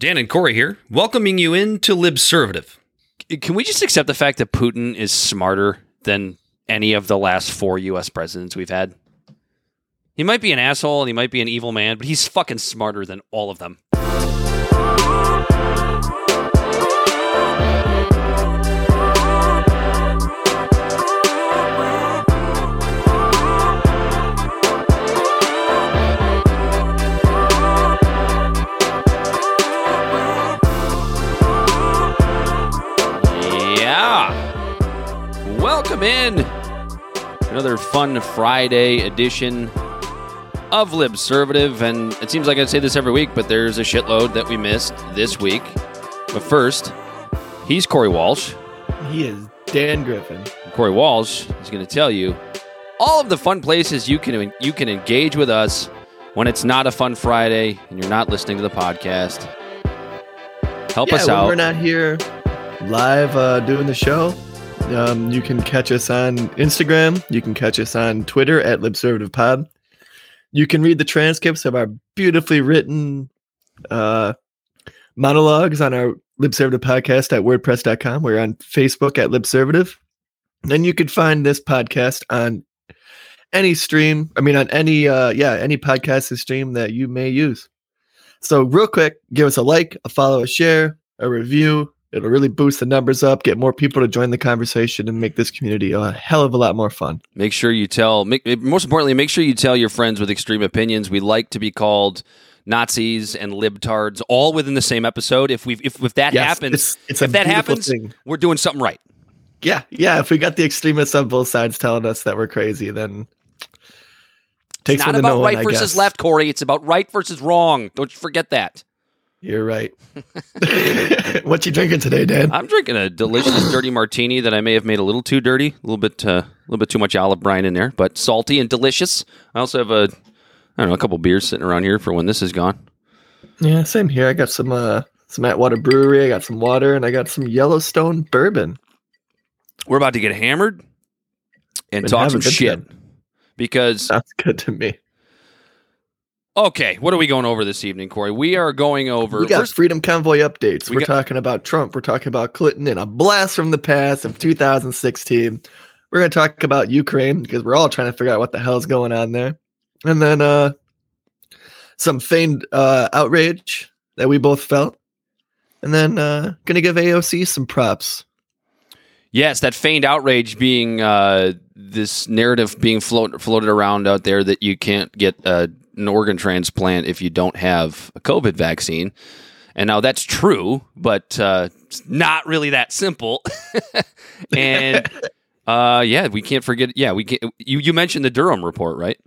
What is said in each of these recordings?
Dan and Corey here, welcoming you into Libservative. Can we just accept the fact that Putin is smarter than any of the last four U.S. presidents we've had? He might be an asshole and he might be an evil man, but he's fucking smarter than all of them. In. Another fun Friday edition of Libservative. And it seems like I say this every week, but there's a shitload that we missed this week. But first, he's Corey Walsh. He is Dan Griffin. Corey Walsh is going to tell you all of the fun places you can you can engage with us when it's not a fun Friday and you're not listening to the podcast. Help yeah, us out. we're not here live uh, doing the show. Um, you can catch us on Instagram. You can catch us on Twitter at LibservativePod. You can read the transcripts of our beautifully written uh, monologues on our Libservative podcast at WordPress.com. We're on Facebook at Libservative. Then you can find this podcast on any stream. I mean, on any uh, yeah, any podcast stream that you may use. So, real quick, give us a like, a follow, a share, a review. It'll really boost the numbers up, get more people to join the conversation, and make this community a hell of a lot more fun. Make sure you tell. Make, most importantly, make sure you tell your friends with extreme opinions. We like to be called Nazis and libtards all within the same episode. If we if, if that Yes, happens, it's- it's if that happens, thing. we're doing something right. Yeah, yeah. If we got the extremists on both sides telling us that we're crazy, then takes It's one not about one, right I versus left, Corey. It's about right versus wrong. Don't you forget that. You're right. what you drinking today, Dan? I'm drinking a delicious dirty martini that I may have made a little too dirty, a little bit, uh, a little bit too much olive brine in there, but salty and delicious. I also have a, I don't know, a couple beers sitting around here for when this is gone. Yeah, same here. I got some uh some Atwater Brewery. I got some water, and I got some Yellowstone bourbon. We're about to get hammered and Been talk some shit time. because Sounds good to me. Okay, what are we going over this evening, Corey? We are going over. We got first- Freedom Convoy updates. We are talking about Trump. We're talking about Clinton and a blast from the past of 2016. We're going to talk about Ukraine because we're all trying to figure out what the hell's going on there. And then uh, some feigned uh, outrage that we both felt. And then uh, going to give AOC some props. yes, that feigned outrage being uh, this narrative being float, floated around out there that you can't get uh, an organ transplant if you don't have a COVID vaccine. And now that's true, but uh, it's not really that simple. and uh, yeah, we can't forget. Yeah, we can't. You you mentioned the Durham report, right?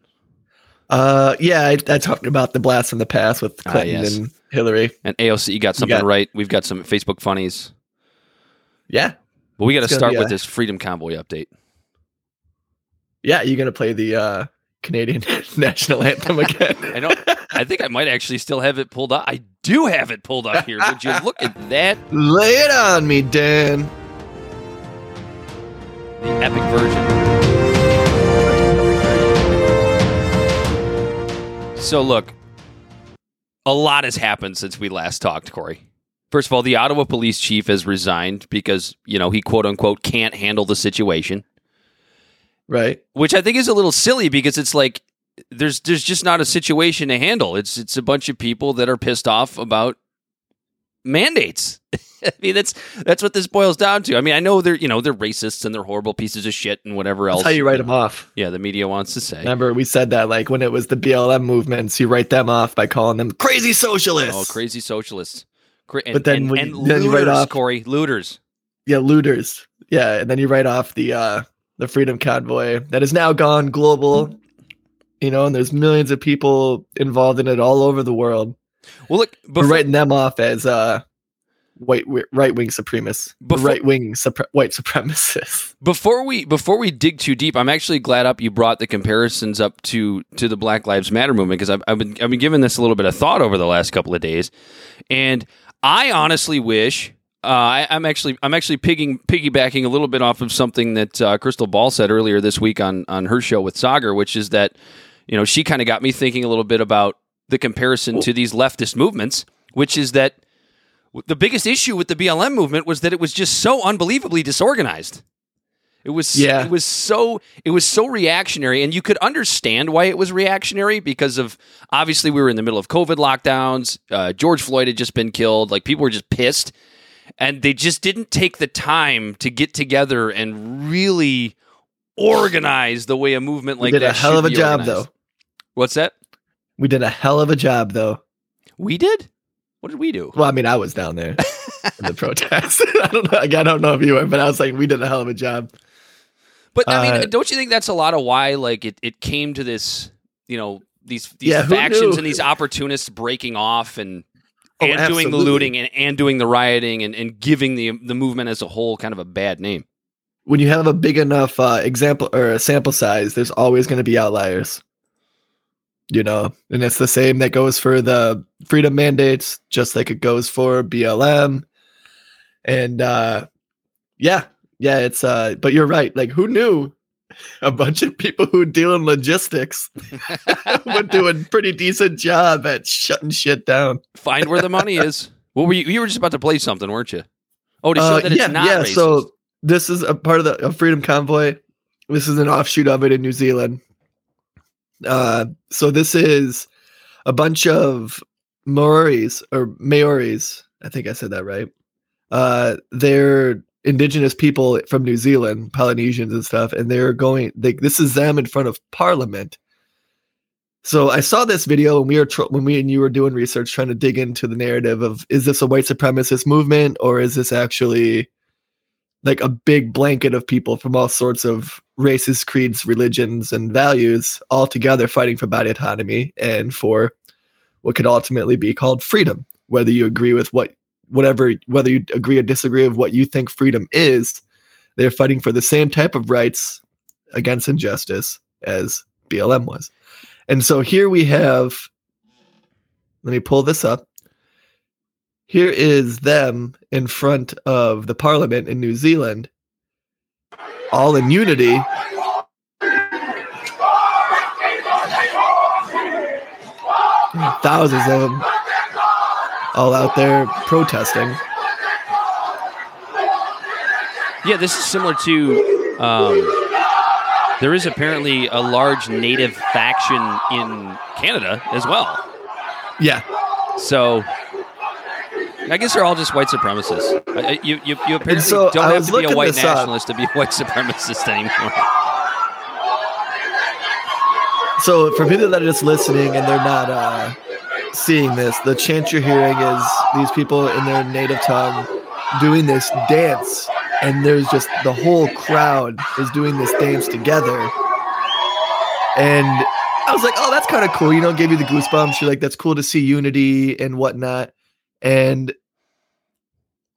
Uh, yeah, I, I talked about the blast from the past with Ah, Clinton yes. and Hillary. And AOC got something got- right. We've got some Facebook funnies, Yeah. but we got to start be with this Freedom Convoy update. Yeah, you're going to play the uh, Canadian national anthem again. I know. I think I might actually still have it pulled up. I do have it pulled up here. Would you look at that? Lay it on me, Dan. The epic version. So look, a lot has happened since we last talked, Corey. First of all, the Ottawa police chief has resigned because, you know, he quote unquote can't handle the situation. Right. which I think is a little silly because it's like there's there's just not a situation to handle. It's it's a bunch of people that are pissed off about mandates. I mean that's that's what this boils down to. I mean I know they're you know they're racists and they're horrible pieces of shit and whatever else. That's how you write them off. Yeah, the media wants to say. Remember, we said that like when it was the BLM movements, you write them off by calling them crazy socialists. Oh, crazy socialists. Cra- and, But then and, when and you- then you write off- Corey, looters. Yeah, looters. Yeah, and then you write off the uh the Freedom Convoy that is now gone global. You know, and there's millions of people involved in it all over the world. Well, look, We're writing them off as uh white right wing supremacists, Before- right wing supre- white supremacists. Before we before we dig too deep, I'm actually glad up you brought the comparisons up to to the Black Lives Matter movement because I've, I've been I've been giving this a little bit of thought over the last couple of days, and I honestly wish uh, I, I'm actually I'm actually pigging, piggybacking a little bit off of something that uh, Krystal Ball said earlier this week on on her show with Saagar, which is that you know she kind of got me thinking a little bit about the comparison to these leftist movements, which is that the biggest issue with the BLM movement was that it was just so unbelievably disorganized. It was Yeah. it was so it was so reactionary, and you could understand why it was reactionary because of obviously we were in the middle of COVID lockdowns. Uh, George Floyd had just been killed. Like people were just pissed, and they just didn't take the time to get together and really organize the way a movement we like did that a hell of a job, organized. though. What's that? We did a hell of a job, though. We did. What did we do? Well, I mean, I was down there in the protest. I don't know. Again, I don't know if you were, but I was like, we did a hell of a job. But I Uh, mean, don't you think that's a lot of why like it, it came to this, you know, these these Yeah, factions and these opportunists breaking off and Oh, and doing the looting and, and doing the rioting and, and giving the the movement as a whole kind of a bad name. When you have a big enough uh, example or a sample size, there's always going to be outliers. You know, and it's the same that goes for the freedom mandates, just like it goes for BLM. And uh, yeah, yeah, it's uh, but you're right. Like, who knew? A bunch of people who deal in logistics would do a pretty decent job at shutting shit down. Find where the money is. What were you? You were just about to play something, weren't you? Oh, to show Uh, that it's yeah, not yeah. racist. So this is a part of the a Freedom Convoy. This is an offshoot of it in New Zealand. Uh, so this is a bunch of Maoris or Maoris. I think I said that right. Uh, they're indigenous people from New Zealand, Polynesians and stuff, and they're going. They, this is them in front of Parliament. So I saw this video when we were tr- when we and you were doing research, trying to dig into the narrative of is this a white supremacist movement or is this actually like a big blanket of people from all sorts of races, creeds, religions, and values all together fighting for body autonomy and for what could ultimately be called freedom. Whether you agree with what whatever whether you agree or disagree of what you think freedom is, they're fighting for the same type of rights against injustice as BLM was. And so here we have, let me pull this up. Here is them in front of the parliament in New Zealand, all in unity. Thousands of them all out there protesting. Yeah, this is similar to. Um, there is apparently a large native faction in Canada as well. Yeah. So I guess they're all just white supremacists. You, you, you apparently so don't have to be a white this up. nationalist to be a white supremacist anymore. So for people that are just listening and they're not uh, seeing this, the chant you're hearing is these people in their native tongue doing this dance, and there's just the whole crowd is doing this dance together. And I was like, oh, that's kind of cool. You know, gave you the goosebumps. You're like, that's cool to see unity and whatnot. And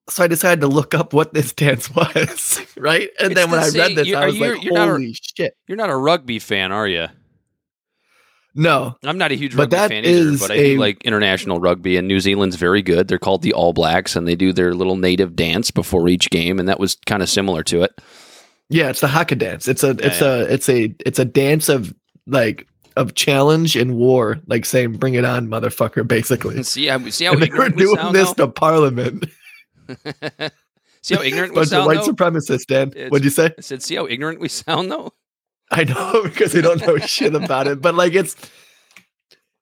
so I decided to look up what this dance was, right? And It's then when the I read this, I was like, you're a- holy shit. You're not a rugby fan, are you? No, I'm not a huge But rugby fan either, but I a- do like international rugby, and New Zealand's very good. They're called the All Blacks, and they do their little native dance before each game, and that was kind of similar to it. Yeah, it's the haka dance. It's a it's Yeah, a it's a it's a dance of like of challenge and war, like saying "Bring it on, motherfucker!" Basically. See how see how And they were we doing sound. this though? to Parliament. see how ignorant we Bunch of sound. white though? supremacists, Dan. It's- What'd you say? I said, see how ignorant we sound though. I know because they don't know shit about it, but like it's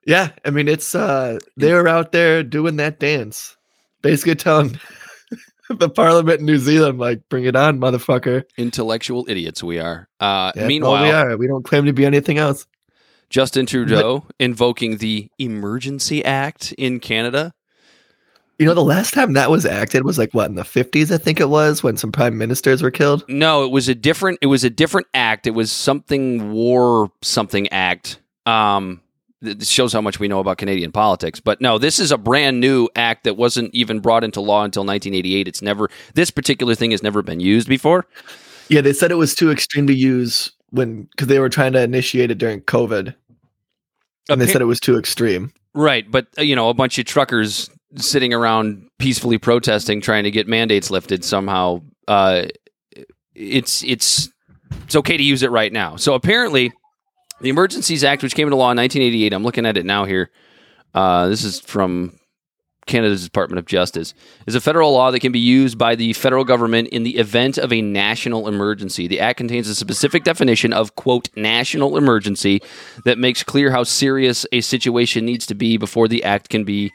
yeah. I mean, it's uh they're out there doing that dance, basically telling the Parliament in New Zealand, like, "Bring it on, motherfucker." Intellectual idiots we are. Uh, That's meanwhile, we are. We don't claim to be anything else. Justin Trudeau invoking the Emergency Act in Canada. You know, the last time that was acted was like what in the fifties, I think it was, when some prime ministers were killed. No, it was a different. It was a different act. It was something war something act. Um, this shows how much we know about Canadian politics. But no, this is a brand new act that wasn't even brought into law until 1988. It's never this particular thing has never been used before. Yeah, they said it was too extreme to use when because they were trying to initiate it during COVID, and they said it was too extreme. Right, but uh, you know, a bunch of truckers sitting around peacefully protesting, trying to get mandates lifted somehow. Uh, it's it's it's okay to use it right now. So apparently, the Emergencies Act, which came into law in 1988, I'm looking at it now here. Uh, this is from Canada's Department of Justice, is a federal law that can be used by the federal government in the event of a national emergency. The act contains a specific definition of, quote, national emergency that makes clear how serious a situation needs to be before the act can be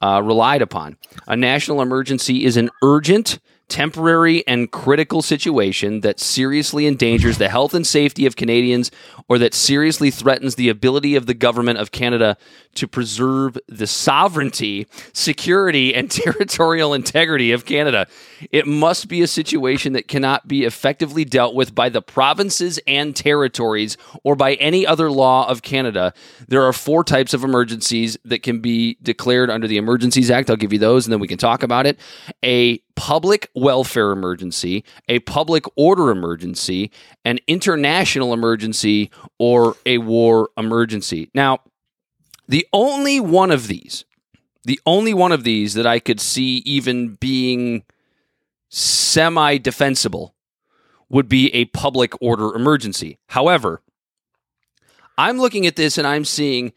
uh, relied upon. A national emergency is an urgent, temporary, and critical situation that seriously endangers the health and safety of Canadians or that seriously threatens the ability of the government of Canada to preserve the sovereignty, security, and territorial integrity of Canada. It must be a situation that cannot be effectively dealt with by the provinces and territories or by any other law of Canada. There are four types of emergencies that can be declared under the Emergencies Act. I'll give you those and then we can talk about it. A public welfare emergency, a public order emergency, an international emergency, or a war emergency. Now, the only one of these, the only one of these that I could see even being semi defensible would be a public order emergency. However, I'm looking at this and I'm seeing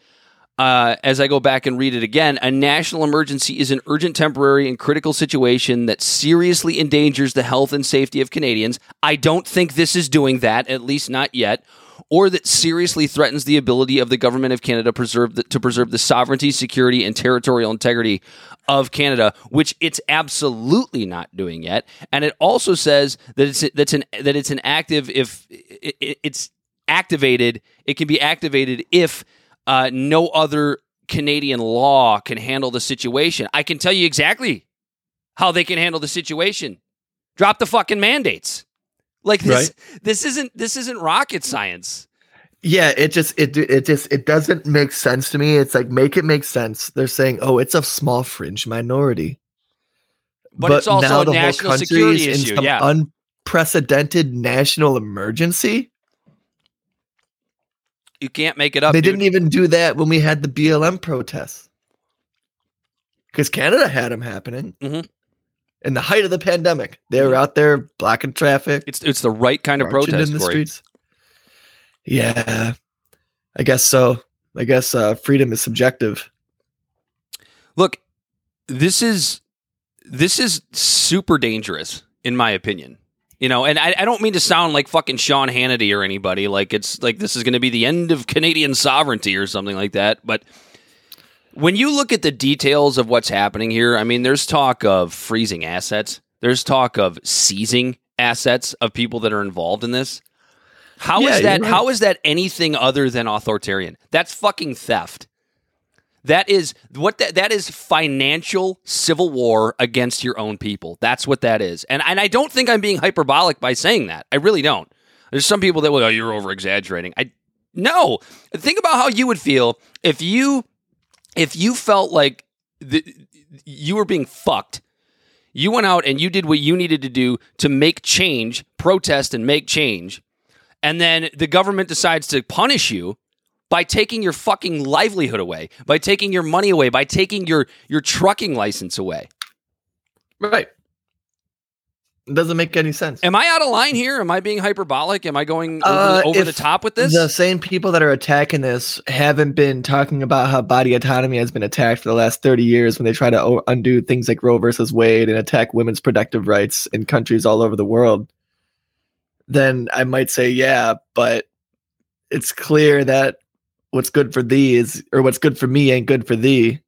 uh, as I go back and read it again, a national emergency is an urgent, temporary, and critical situation that seriously endangers the health and safety of Canadians. I don't think this is doing that, at least not yet, or that seriously threatens the ability of the government of Canada preserve the, to preserve the sovereignty, security, and territorial integrity of Canada, which it's absolutely not doing yet. And it also says that it's that's an that it's an active if it, it, it's activated. It can be activated if uh, no other Canadian law can handle the situation. I can tell you exactly how they can handle the situation. Drop the fucking mandates. Like this Right. this isn't this isn't rocket science. Yeah, it just it it just it doesn't make sense to me. It's like make it make sense. They're saying, "Oh, it's a small fringe minority." But it's also a national security issue, yeah. unprecedented national emergency. You can't make it up. they dude. didn't even do that when we had the BLM protests. Because Canada had them happening Mhm. in the height of the pandemic. They were out there blocking traffic, it's it's the right kind of protest in the Corey. streets. Yeah, I guess so. I guess uh, freedom is subjective. Look, this is this is super dangerous in my opinion. You know, and I, I don't mean to sound like fucking Sean Hannity or anybody. Like it's like this is going to be the end of Canadian sovereignty or something like that. But when you look at the details of what's happening here, I mean, there's talk of freezing assets. There's talk of seizing assets of people that are involved in this. How is Yeah, you're that? right. How is that anything other than authoritarian? That's fucking theft. That is what that that is financial civil war against your own people. That's what that is. And and I don't think I'm being hyperbolic by saying that. I really don't. There's some people that will, oh, you're over exaggerating. I no. Think about how you would feel if you if you felt like the, you were being fucked. You went out and you did what you needed to do to make change, protest and make change. And then the government decides to punish you by taking your fucking livelihood away, by taking your money away, by taking your your trucking license away. Right. It doesn't make any sense. Am I out of line here? Am I being hyperbolic? Am I going over, Uh, over the top with this? The same people that are attacking this haven't been talking about how body autonomy has been attacked for the last 30 years when they try to undo things like Roe versus Wade and attack women's productive rights in countries all over the world. Then I might say, yeah, but it's clear that what's good for thee is, or what's good for me ain't good for thee.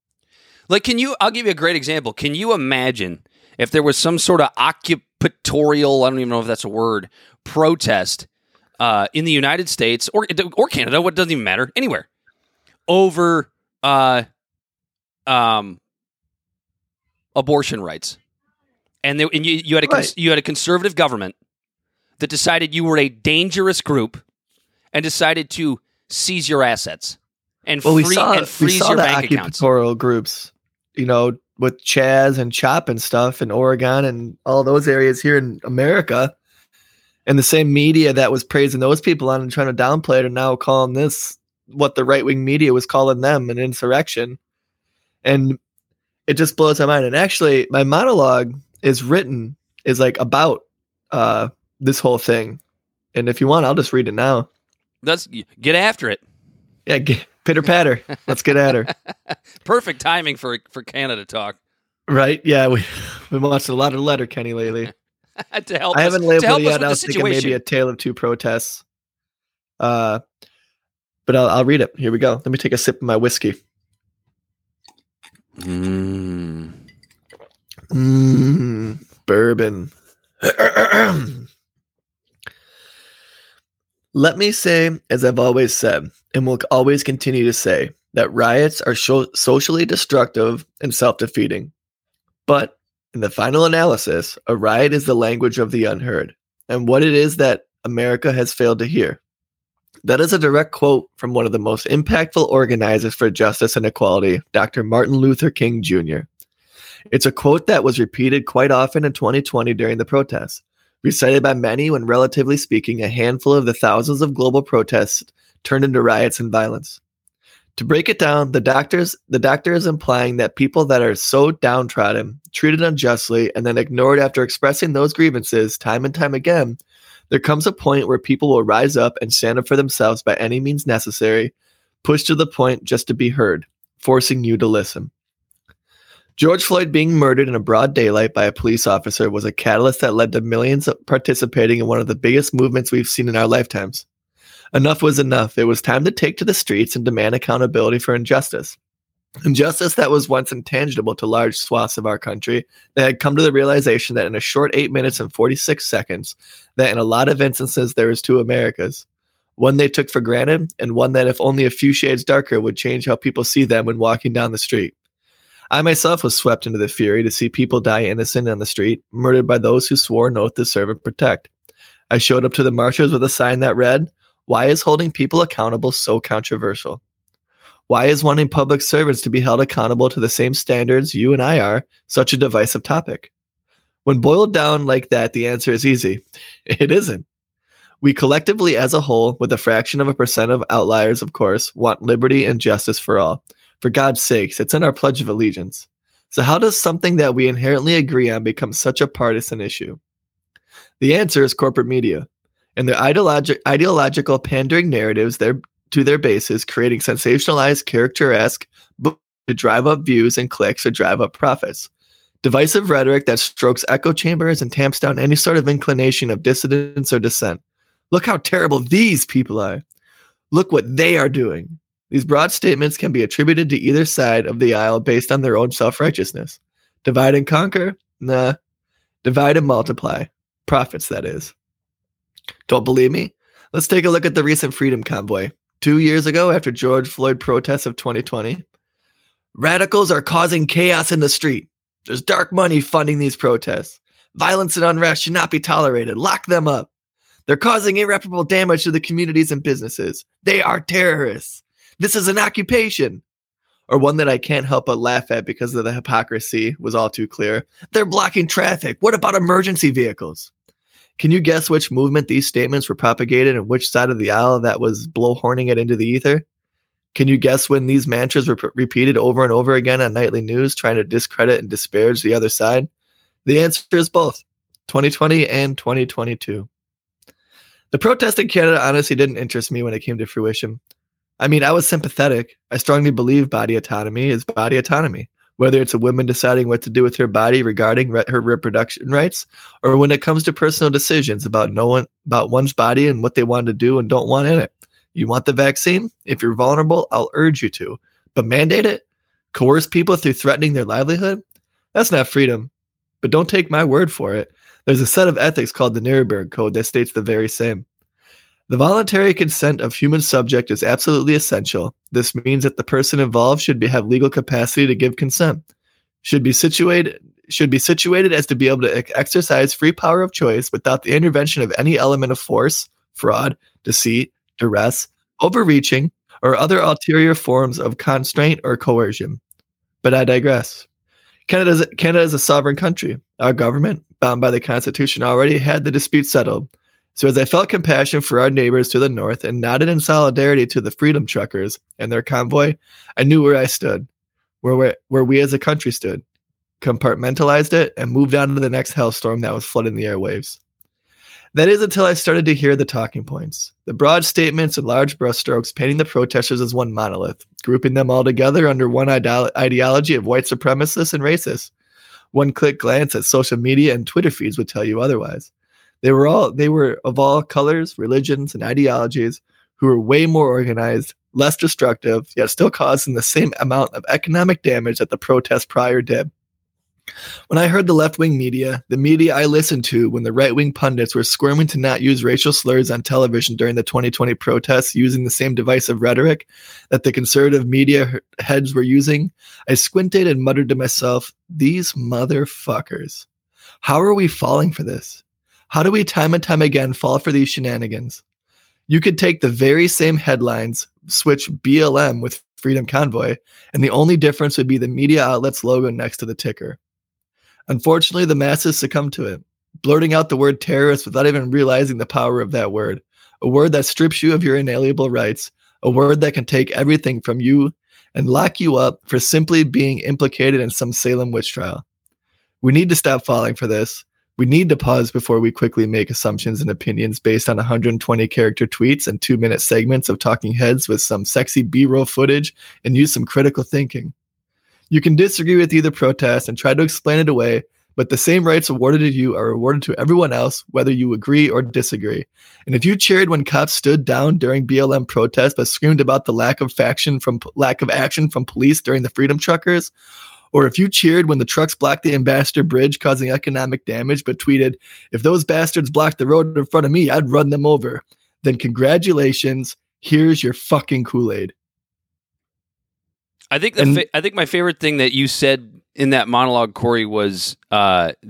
Like, can you? I'll give you a great example. Can you imagine if there was some sort of occupatorial, I don't even know if that's a word, protest uh, in the United States or or Canada, what doesn't even matter, anywhere, over uh, um, abortion rights, and, they, and you, you had a cons- Right. you had a conservative government that decided you were a dangerous group and decided to seize your assets and Well, we free saw, and we freeze saw your the bank accounts. occupatorial groups, you know, with Chaz and Chop and stuff in Oregon and all those areas here in America. And the same media that was praising those people on and trying to downplay it are now calling this what the right wing media was calling them an insurrection. And it just blows my mind. And actually, my monologue is written is like about uh, this whole thing. And if you want, I'll just read it now. Let's get after it. Yeah, get, pitter patter. Let's get at her. Perfect timing for for Canada talk. Right? Yeah, we we watched a lot of Letterkenny lately. to help I us, haven't labeled it yet. I was thinking maybe a tale of two protests. Uh, but I'll, I'll read it. Here we go. Let me take a sip of my whiskey. Mm. Mmm, bourbon. Let me say, as I've always said, and will always continue to say, that riots are socially destructive and self defeating. But in the final analysis, a riot is the language of the unheard, and what it is that America has failed to hear. That is a direct quote from one of the most impactful organizers for justice and equality, Dr. Martin Luther King Jr. It's a quote that was repeated quite often in 2020 during the protests, recited by many when, relatively speaking, a handful of the thousands of global protests turned into riots and violence. To break it down, the doctors the doctor is implying that people that are so downtrodden, treated unjustly, and then ignored after expressing those grievances time and time again, there comes a point where people will rise up and stand up for themselves by any means necessary, pushed to the point just to be heard, forcing you to listen. George Floyd being murdered in a broad daylight by a police officer was a catalyst that led to millions participating in one of the biggest movements we've seen in our lifetimes. Enough was enough. It was time to take to the streets and demand accountability for injustice. Injustice that was once intangible to large swaths of our country that had come to the realization that in a short 8 minutes and 46 seconds, that in a lot of instances there is two Americas. One they took for granted, and one that, if only a few shades darker, would change how people see them when walking down the street. I myself was swept into the fury to see people die innocent on the street, murdered by those who swore an oath to serve and protect. I showed up to the marchers with a sign that read, Why is holding people accountable so controversial? Why is wanting public servants to be held accountable to the same standards you and I are such a divisive topic? When boiled down like that, the answer is easy. It isn't. We collectively, as a whole, with a fraction of a percent of outliers, of course, want liberty and justice for all. For God's sakes, it's in our Pledge of Allegiance. So, how does something that we inherently agree on become such a partisan issue? The answer is corporate media and their ideologi- ideological pandering narratives their, to their bases, creating sensationalized, character-esque to drive up views and clicks or drive up profits. Divisive rhetoric that strokes echo chambers and tamps down any sort of inclination of dissidence or dissent. Look how terrible these people are. Look what they are doing. These broad statements can be attributed to either side of the aisle based on their own self righteousness. Divide and conquer? Nah. Divide and multiply. Profits, that is. Don't believe me? Let's take a look at the recent Freedom Convoy. Two years ago, after George Floyd protests of 2020, radicals are causing chaos in the street. There's dark money funding these protests. Violence and unrest should not be tolerated. Lock them up. They're causing irreparable damage to the communities and businesses. They are terrorists. This is an occupation. Or one that I can't help but laugh at because of the hypocrisy was all too clear. They're blocking traffic. What about emergency vehicles? Can you guess which movement these statements were propagated and which side of the aisle that was blowhorning it into the ether? Can you guess when these mantras were p- repeated over and over again on nightly news, trying to discredit and disparage the other side? The answer is both 2020 and 2022. The protest in Canada honestly didn't interest me when it came to fruition. I mean, I was sympathetic. I strongly believe body autonomy is body autonomy, whether it's a woman deciding what to do with her body regarding re- her reproduction rights, or when it comes to personal decisions about no one about one's body and what they want to do and don't want in it. You want the vaccine? If you're vulnerable, I'll urge you to. But mandate it? Coerce people through threatening their livelihood? That's not freedom. But don't take my word for it. There's a set of ethics called the Nuremberg Code that states the very same. The voluntary consent of human subject is absolutely essential. This means that the person involved should be, have legal capacity to give consent, should be situated should be situated as to be able to exercise free power of choice without the intervention of any element of force, fraud, deceit, duress, overreaching, or other ulterior forms of constraint or coercion. But I digress. Canada Canada is a sovereign country. Our government, bound by the Constitution, already had the dispute settled. So, as I felt compassion for our neighbors to the north and nodded in solidarity to the Freedom Truckers and their convoy, I knew where I stood, where, where, where we as a country stood, compartmentalized it, and moved on to the next hellstorm that was flooding the airwaves. That is until I started to hear the talking points, the broad statements and large brushstrokes painting the protesters as one monolith, grouping them all together under one ide- ideology of white supremacists and racists. One click glance at social media and Twitter feeds would tell you otherwise. They were all they were of all colors, religions, and ideologies who were way more organized, less destructive, yet still causing the same amount of economic damage that the protests prior did. When I heard the left wing media, the media I listened to when the right wing pundits were squirming to not use racial slurs on television during the 2020 protests using the same divisive rhetoric that the conservative media heads were using, I squinted and muttered to myself, These motherfuckers. How are we falling for this? How do we time and time again fall for these shenanigans? You could take the very same headlines, switch BLM with Freedom Convoy, and the only difference would be the media outlet's logo next to the ticker. Unfortunately, the masses succumb to it, blurting out the word terrorist without even realizing the power of that word. A word that strips you of your inalienable rights, a word that can take everything from you and lock you up for simply being implicated in some Salem witch trial. We need to stop falling for this. We need to pause before we quickly make assumptions and opinions based on 120 character tweets and two minute segments of talking heads with some sexy B roll footage and use some critical thinking. You can disagree with either protest and try to explain it away, but the same rights awarded to you are awarded to everyone else, whether you agree or disagree. And if you cheered when cops stood down during BLM protests but screamed about the lack of faction from lack of action from police during the Freedom Truckers, or if you cheered when the trucks blocked the Ambassador Bridge causing economic damage but tweeted, if those bastards blocked the road in front of me, I'd run them over, then congratulations, here's your fucking Kool-Aid. I think the And- fa- I think my favorite thing that you said in that monologue, Corey, was uh,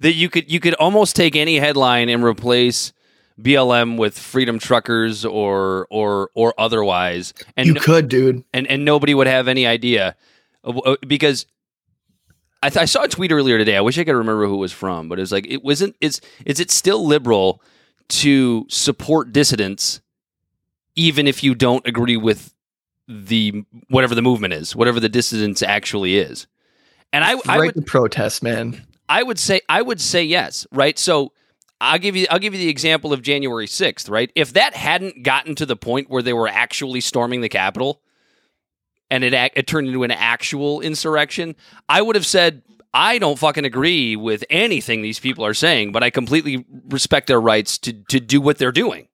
that you could you could almost take any headline and replace BLM with Freedom Truckers or or or otherwise, and you no- could, dude. and and nobody would have any idea Uh, because I, th- I saw a tweet earlier today. I wish I could remember who it was from, but it was like it wasn't. Is is it still liberal to support dissidents, even if you don't agree with the whatever the movement is, whatever the dissidents actually is? And I, I would protest, man. I would say I would say yes, right? So I'll give you I'll give you the example of January 6th, right? If that hadn't gotten to the point where they were actually storming the Capitol and it it turned into an actual insurrection, I would have said I don't fucking agree with anything these people are saying, but I completely respect their rights to to do what they're doing.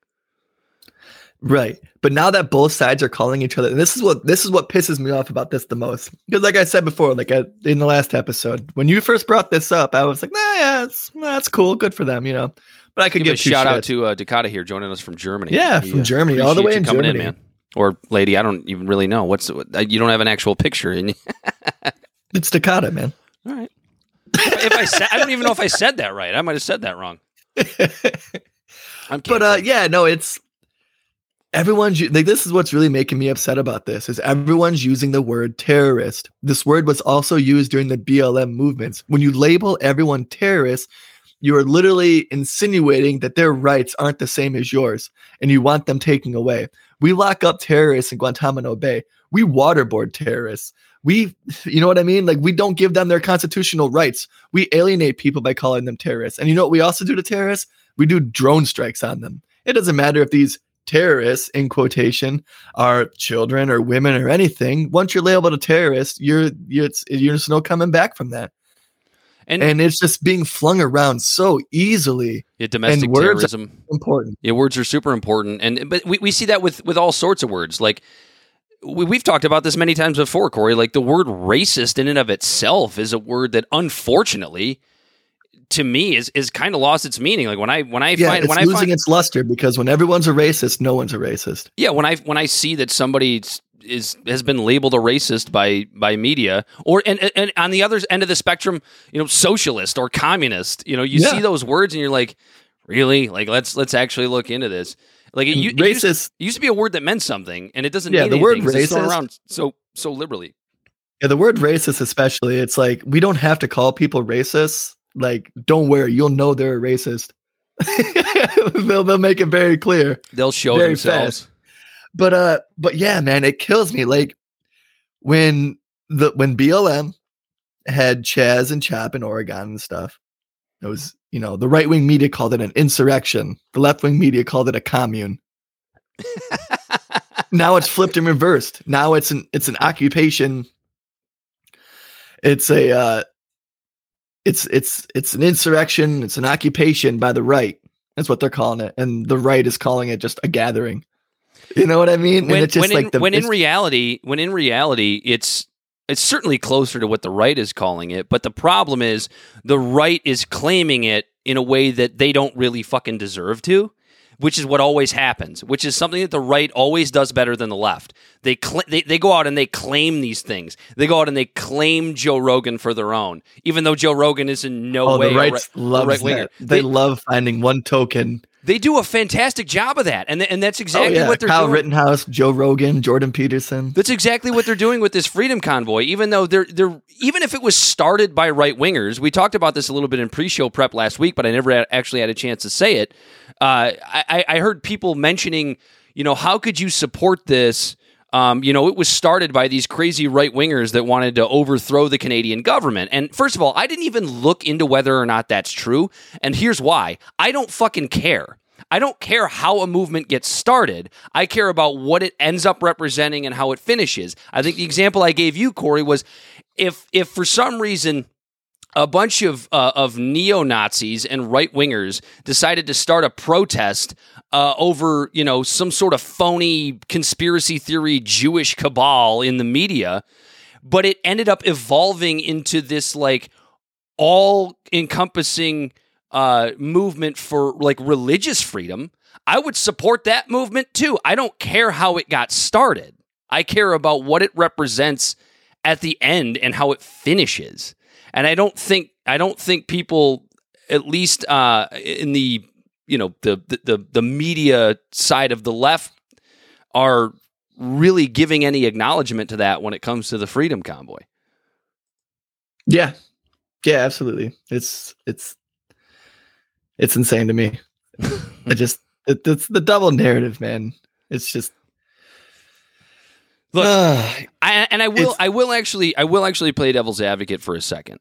Right. But now that both sides are calling each other, and this is what this is what pisses me off about this the most. Because like I said before, like I, in the last episode, when you first brought this up, I was like, nah, yeah, it's, that's cool, good for them, you know. But I could Give a give two shout out to uh, Dakota here joining us from Germany. Yeah, We, from uh, Germany, all the way in Germany. man. Or lady, I don't even really know. What's uh, you don't have an actual picture in It's Takata, man. All right. if I said, I don't even know if I said that right. I might have said that wrong. I'm but uh yeah no it's everyone's like this is what's really making me upset about this is everyone's using the word terrorist this word was also used during the blm movements when you label everyone terrorist you are literally insinuating that their rights aren't the same as yours and you want them taken away we lock up terrorists in guantanamo bay we waterboard terrorists we you know what i mean like we don't give them their constitutional rights we alienate people by calling them terrorists and you know what we also do to terrorists we do drone strikes on them. It doesn't matter if these terrorists, in quotation, are children or women or anything. Once you're labeled a terrorist, you're you're, it's, you're just no coming back from that. And, And it's just being flung around so easily. yeah, domestic words- terrorism. Important. Yeah, words are super important, and but we, we see that with with all sorts of words. Like we, we've talked about this many times before, Corey. Like the word racist in and of itself is a word that, unfortunately, to me is is kind of lost its meaning. Like when I when I Yeah, find it's when I losing find its luster because when everyone's a racist, no one's a racist. yeah when I when I see that somebody is has been labeled a racist by by media or and, and on the other end of the spectrum, you know, socialist or communist. You know, you Yeah. see those words and you're like, really? Like let's let's actually look into this. Like it, it used, racist. it used to be a word that meant something, and it doesn't. Yeah, mean the word anything 'cause thrown racist- around so so liberally. Yeah, the word racist, especially, it's like we don't have to call people racist. Like, don't worry, you'll know they're a racist. they'll they'll make it very clear. They'll show themselves. But uh but yeah man it kills me like when the when blm had chaz and chop in oregon and stuff it was you know the right-wing media called it an insurrection the left-wing media called it a commune now it's flipped and reversed now it's an it's an occupation it's a uh it's it's it's an insurrection, it's an occupation by the right. That's what they're calling it, and the right is calling it just a gathering. You know what I mean? when, and it's just when, like in, the when in reality when in reality it's it's certainly closer to what the right is calling it but the problem is the right is claiming it in a way that they don't really fucking deserve to which is what always happens which is something that the right always does better than the left they cl- they, they go out and they claim these things they go out and they claim joe rogan for their own even though joe rogan is in no oh, way the right right- loves right-winger. that. They, They- love finding one token. they do a fantastic job of that and, th- and that's oh, exactly oh, yeah. what they're Kyle doing Rittenhouse, Joe Rogan, Jordan Peterson. That's exactly what they're doing with this freedom convoy. Even though they're they're even if it was started by right wingers, we talked about this a little bit in pre-show prep last week, but I never had, actually had a chance to say it. Uh, I, I heard people mentioning, you know, how could you support this? Um, you know, it was started by these crazy right wingers that wanted to overthrow the Canadian government. And first of all, I didn't even look into whether or not that's true. And here's why I don't fucking care. I don't care how a movement gets started. I care about what it ends up representing and how it finishes. I think the example I gave you, Corey, was if if for some reason a bunch of uh, of neo Nazis and right wingers decided to start a protest uh, over you know some sort of phony conspiracy theory Jewish cabal in the media, but it ended up evolving into this like all encompassing uh, movement for like religious freedom. I would support that movement too. I don't care how it got started. I care about what it represents at the end and how it finishes. And I don't think I don't think people, at least uh, in the you know the, the the media side of the left, are really giving any acknowledgement to that when it comes to the Freedom Convoy. Yeah, yeah, absolutely. It's it's it's insane to me. I just it, it's the double narrative, man. It's just Look, I, and I will, I will actually, I will actually play devil's advocate for a second.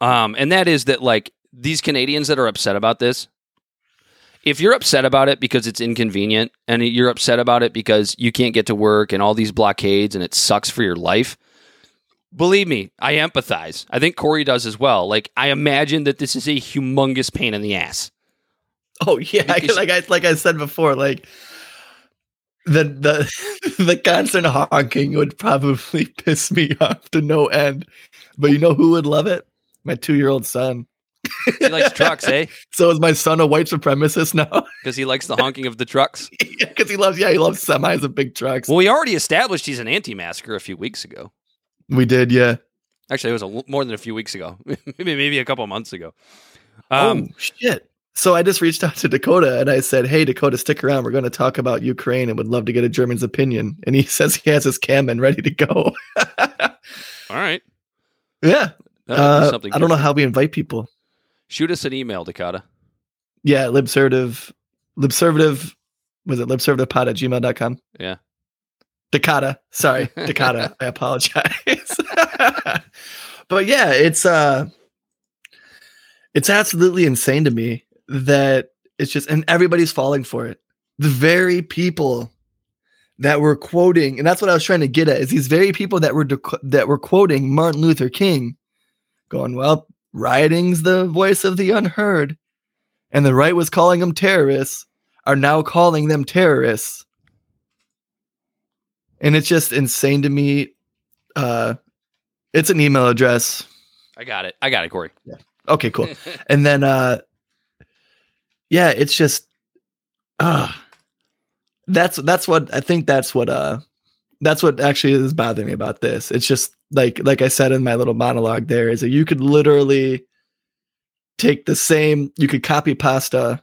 Um, and that is that like these Canadians that are upset about this, if you're upset about it because it's inconvenient and you're upset about it because you can't get to work and all these blockades and it sucks for your life, believe me, I empathize. I think Corey does as well. Like I imagine that this is a humongous pain in the ass. oh yeah, Because- like I like I said before, like the the the constant honking would probably piss me off to no end. But you know who would love it? My two year old son. He likes trucks, eh? So is my son a white supremacist now? Because he likes the honking of the trucks. Because he loves, yeah, he loves semis and big trucks. Well, we already established he's an anti-masker a few weeks ago. we did, yeah. Actually, it was a, more than a few weeks ago, maybe maybe a couple months ago. Um, oh shit! So I just reached out to Dakota and I said, "Hey, Dakota, stick around. We're going to talk about Ukraine and would love to get a German's opinion." And he says he has his camman ready to go. all right, yeah, That would be uh, something I don't know how we invite people. Shoot us an email, Dakota. Yeah, libservative, libservative. Was it libservativepod at gmail.com? Yeah. Dakota. Sorry, Dakota. I apologize. but yeah, it's uh it's absolutely insane to me that it's just and everybody's falling for it. The very people that were quoting, and that's what I was trying to get at, is these very people that were dec- that were quoting Martin Luther King, going, "Well, rioting's the voice of the unheard," and the right was calling them terrorists, are now calling them terrorists, and it's just insane to me. Uh, it's an email address. I got it. I got it, Corey. Yeah. Okay, cool. and then uh yeah it's just uh that's that's what i think that's what uh that's what actually is bothering me about this. It's just like like i said in my little monologue there is that you could literally take the same you could copy pasta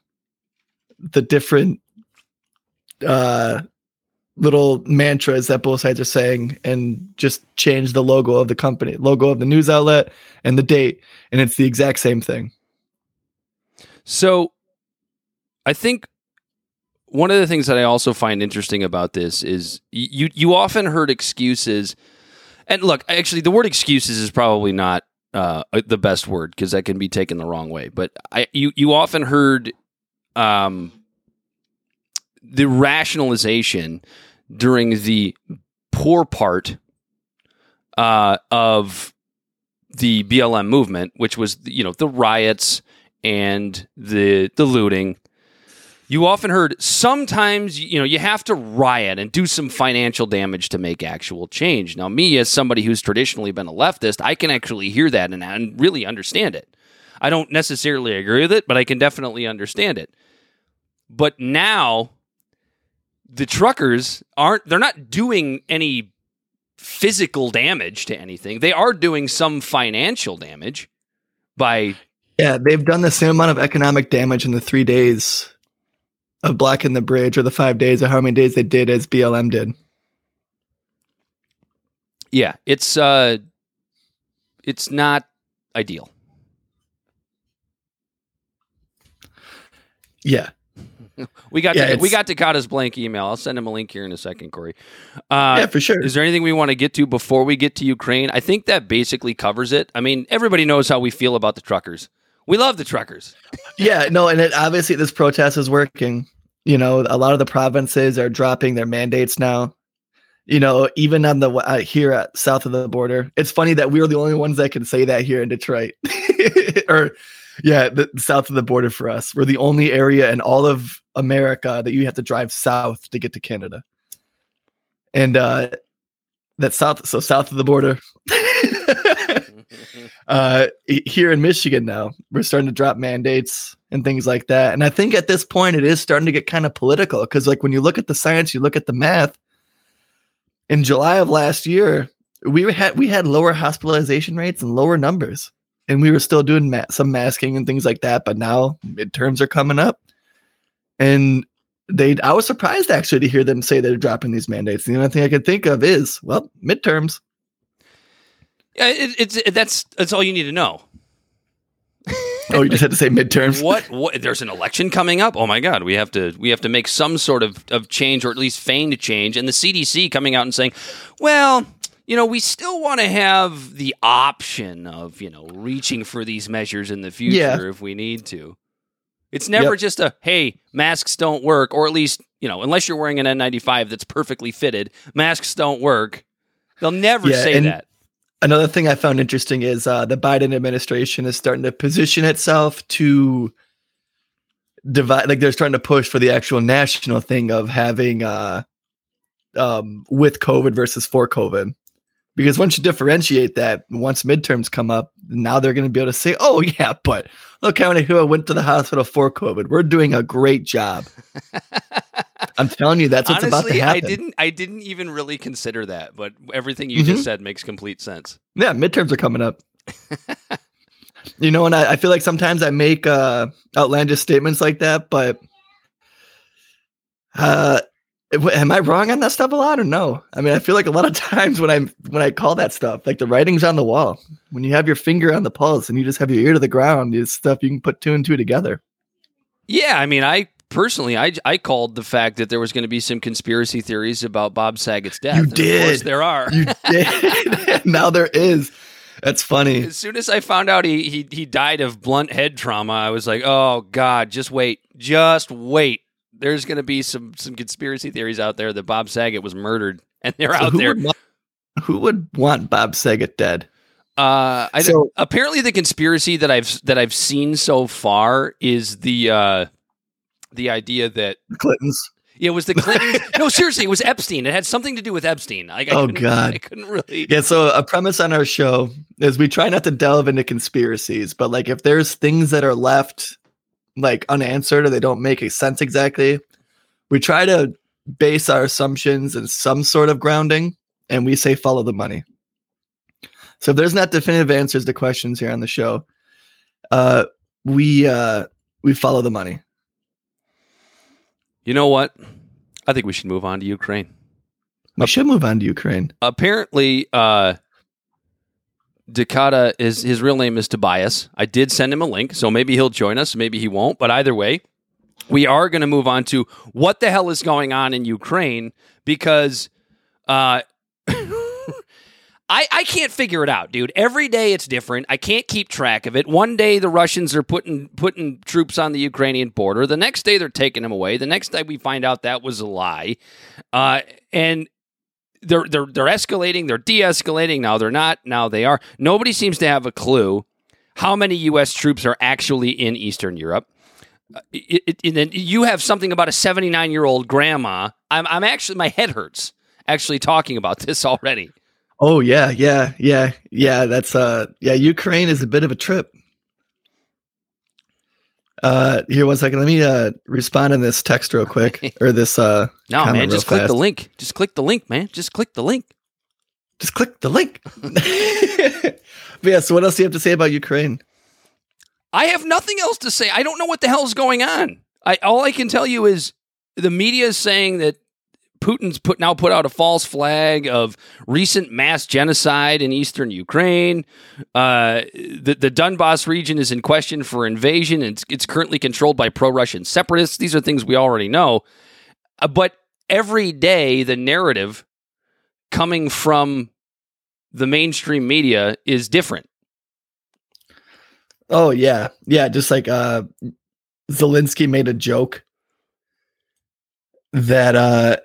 the different uh little mantras that both sides are saying and just change the logo of the company logo of the news outlet and the date and it's the exact same thing. So, I think one of the things that I also find interesting about this is you you often heard excuses, and look, actually, the word excuses is probably not uh, the best word because that can be taken the wrong way. But I you you often heard um, the rationalization during the poor part uh, of the BLM movement, which was you know the riots and the the looting. You often heard sometimes you know you have to riot and do some financial damage to make actual change. Now, me as somebody who's traditionally been a leftist, I can actually hear that and, and really understand it. I don't necessarily agree with it, but I can definitely understand it. But now the truckers aren't they're not doing any physical damage to anything. They are doing some financial damage by Yeah, they've done the same amount of economic damage in the three days of blocking the bridge or the five days or how many days they did as BLM did. yeah, it's uh it's not ideal. Yeah. We got Yeah, to, we got Dakota's blank email. I'll send him a link here in a second, Corey. Uh, yeah, for sure. Is there anything we want to get to before we get to Ukraine? I think that basically covers it. I mean, everybody knows how we feel about the truckers. We love the truckers. Yeah, no, and it, obviously this protest is working. You know, a lot of the provinces are dropping their mandates now. You know, even on the uh, here at south of the border, it's funny that we are the only ones that can say that here in Detroit, or yeah, the south of the border for us. We're the only area in all of America that you have to drive south to get to Canada, and uh that's south. So south of the border. uh, here in Michigan now, we're starting to drop mandates and things like that. And I think at this point, it is starting to get kind of political because, like, when you look at the science, you look at the math. In July of last year, we had we had lower hospitalization rates and lower numbers, and we were still doing ma- some masking and things like that. But now midterms are coming up, and they I was surprised actually to hear them say they're dropping these mandates. The only thing I could think of is well, midterms. Yeah, it, it's it, that's that's all you need to know. Oh, you just had to say midterms. What what there's an election coming up. Oh my god, we have to we have to make some sort of of change or at least feigned change and the CDC coming out and saying, "Well, you know, we still want to have the option of, you know, reaching for these measures in the future Yeah. if we need to." It's never Yep. just a, "Hey, masks don't work," or at least, you know, unless you're wearing an N95 that's perfectly fitted, masks don't work. They'll never Yeah, say and- that. Another thing I found interesting is uh, the Biden administration is starting to position itself to divide, like they're starting to push for the actual national thing of having uh, um, with COVID versus for COVID. Because once you differentiate that, once midterms come up, now they're going to be able to say, "Oh yeah, but look how many who went to the hospital for COVID. We're doing a great job." I'm telling you, that's what's about to happen. I didn't I didn't even really consider that, but everything you Mhm. just said makes complete sense. Yeah, midterms are coming up. you know, and I, I feel like sometimes I make uh, outlandish statements like that, but uh, am I wrong on that stuff a lot or no? I mean, I feel like a lot of times when I when I call that stuff, like the writing's on the wall. When you have your finger on the pulse and you just have your ear to the ground, it's stuff you can put two and two together. Yeah, I mean, I personally, I, I called the fact that there was going to be some conspiracy theories about Bob Saget's death. You And Of course, did. there are. You did. now there is. That's funny. as soon as I found out he, he he died of blunt head trauma, I was like, oh god, just wait, just wait. There's going to be some some conspiracy theories out there that Bob Saget was murdered, and they're So out who there. Would want, who would want Bob Saget dead? Uh, I So- apparently the conspiracy that I've that I've seen so far is the uh, the idea that The Clintons. it was the Clintons. no, seriously, it was Epstein. It had something to do with Epstein. Like, I Oh, God. I couldn't really. Yeah, so a premise on our show is we try not to delve into conspiracies, but like if there's things that are left like unanswered or they don't make a sense exactly, we try to base our assumptions in some sort of grounding and we say follow the money. So if there's not definitive answers to questions here on the show, uh we uh we follow the money. You know what? I think we should move on to Ukraine. We should move on to Ukraine. apparently uh Dakota is his real name is Tobias. I did send him a link, so maybe he'll join us, maybe he won't, but either way, we are going to move on to what the hell is going on in Ukraine because uh I, I can't figure it out, dude. Every day it's different. I can't keep track of it. One day the Russians are putting putting troops on the Ukrainian border. The next day they're taking them away. The next day we find out that was a lie. Uh, and they're they're they're escalating, they're de-escalating. Now they're not. Now they are. Nobody seems to have a clue how many U.S. troops are actually in Eastern Europe. Uh, it, it, and then you have something about a 79 year old grandma. I'm I'm actually my head hurts actually talking about this already. Oh yeah, yeah, yeah, yeah. That's uh, yeah. Ukraine is a bit of a trip. Uh, here one second. Let me uh respond in this text real quick, or this uh. No man, just click fast. the link. Just click the link, man. Just click the link. Just click the link. but yeah. So what else do you have to say about Ukraine? I have nothing else to say. I don't know what the hell's going on. I all I can tell you is the media is saying that Putin's put now put out a false flag of recent mass genocide in eastern Ukraine. Uh, the the Donbass region is in question for invasion, and it's, it's currently controlled by pro-Russian separatists. These are things we already know. Uh, but every day, the narrative coming from the mainstream media is different. Oh yeah, yeah. Just like uh, Zelensky made a joke that uh,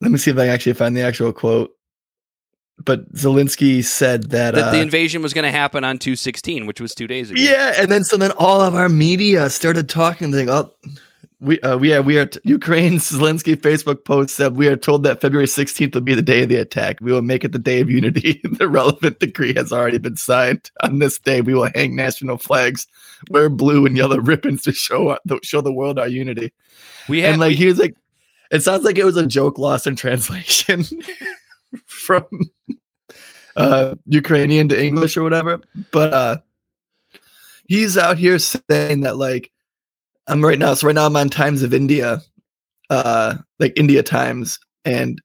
let me see if I can actually find the actual quote. But Zelensky said that, That uh, the invasion was going to happen on two sixteen, which was two days ago. Yeah, and then so then all of our media started talking. Like, oh, we uh, we are we are t- Ukraine's Zelensky Facebook post said we are told that February sixteenth will be the day of the attack. We will make it the day of unity. the relevant decree has already been signed. On this day, we will hang national flags, wear blue and yellow ribbons to show our, show the world our unity. We had and like he was like, it sounds like it was a joke lost in translation from uh Ukrainian to English or whatever. But uh he's out here saying that like I'm right now, so right now I'm on Times of India, uh like India Times, and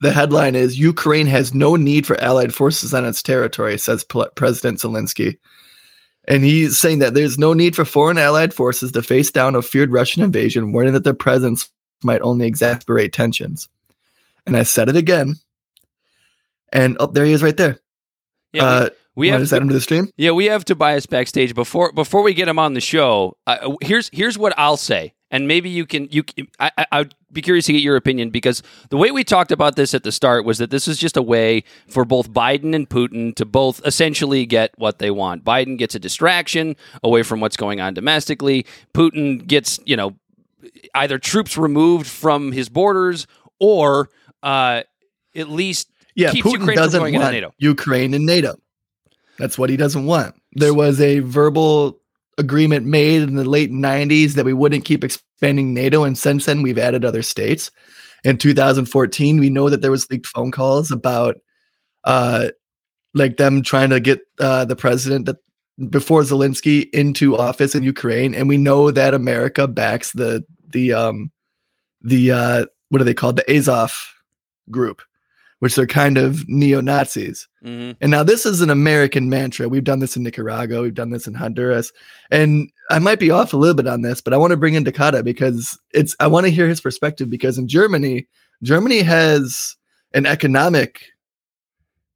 the headline is Ukraine has no need for allied forces on its territory, says Pl- President Zelensky. And he's saying that there's no need for foreign allied forces to face down a feared Russian invasion, warning that their presence might only exacerbate tensions. And I said it again. And oh, there he is right there. yeah, uh, we, we have set him to the stream? yeah we have Tobias backstage before before we get him on the show. Uh, here's here's what I'll say, and maybe you can you I, I I'd be curious to get your opinion because the way we talked about this at the start was that this is just a way for both Biden and Putin to both essentially get what they want. Biden gets a distraction away from what's going on domestically. Putin gets you know either troops removed from his borders or uh, at least Yeah, keeps Putin Ukraine from doesn't going into want NATO. Ukraine and NATO. That's what he doesn't want. There was a verbal agreement made in the late 90s that we wouldn't keep expanding NATO, and since then we've added other states. In 2014, we know that there was leaked phone calls about uh like them trying to get uh the president that before Zelensky into office in Ukraine, and we know that America backs the the um the uh what are they called? The Azov group, which they're kind of neo-Nazis. Mhm. And now this is an American mantra. We've done this in Nicaragua, we've done this in Honduras. And I might be off a little bit on this, but I want to bring in Dakota because it's I want to hear his perspective because in Germany, Germany has an economic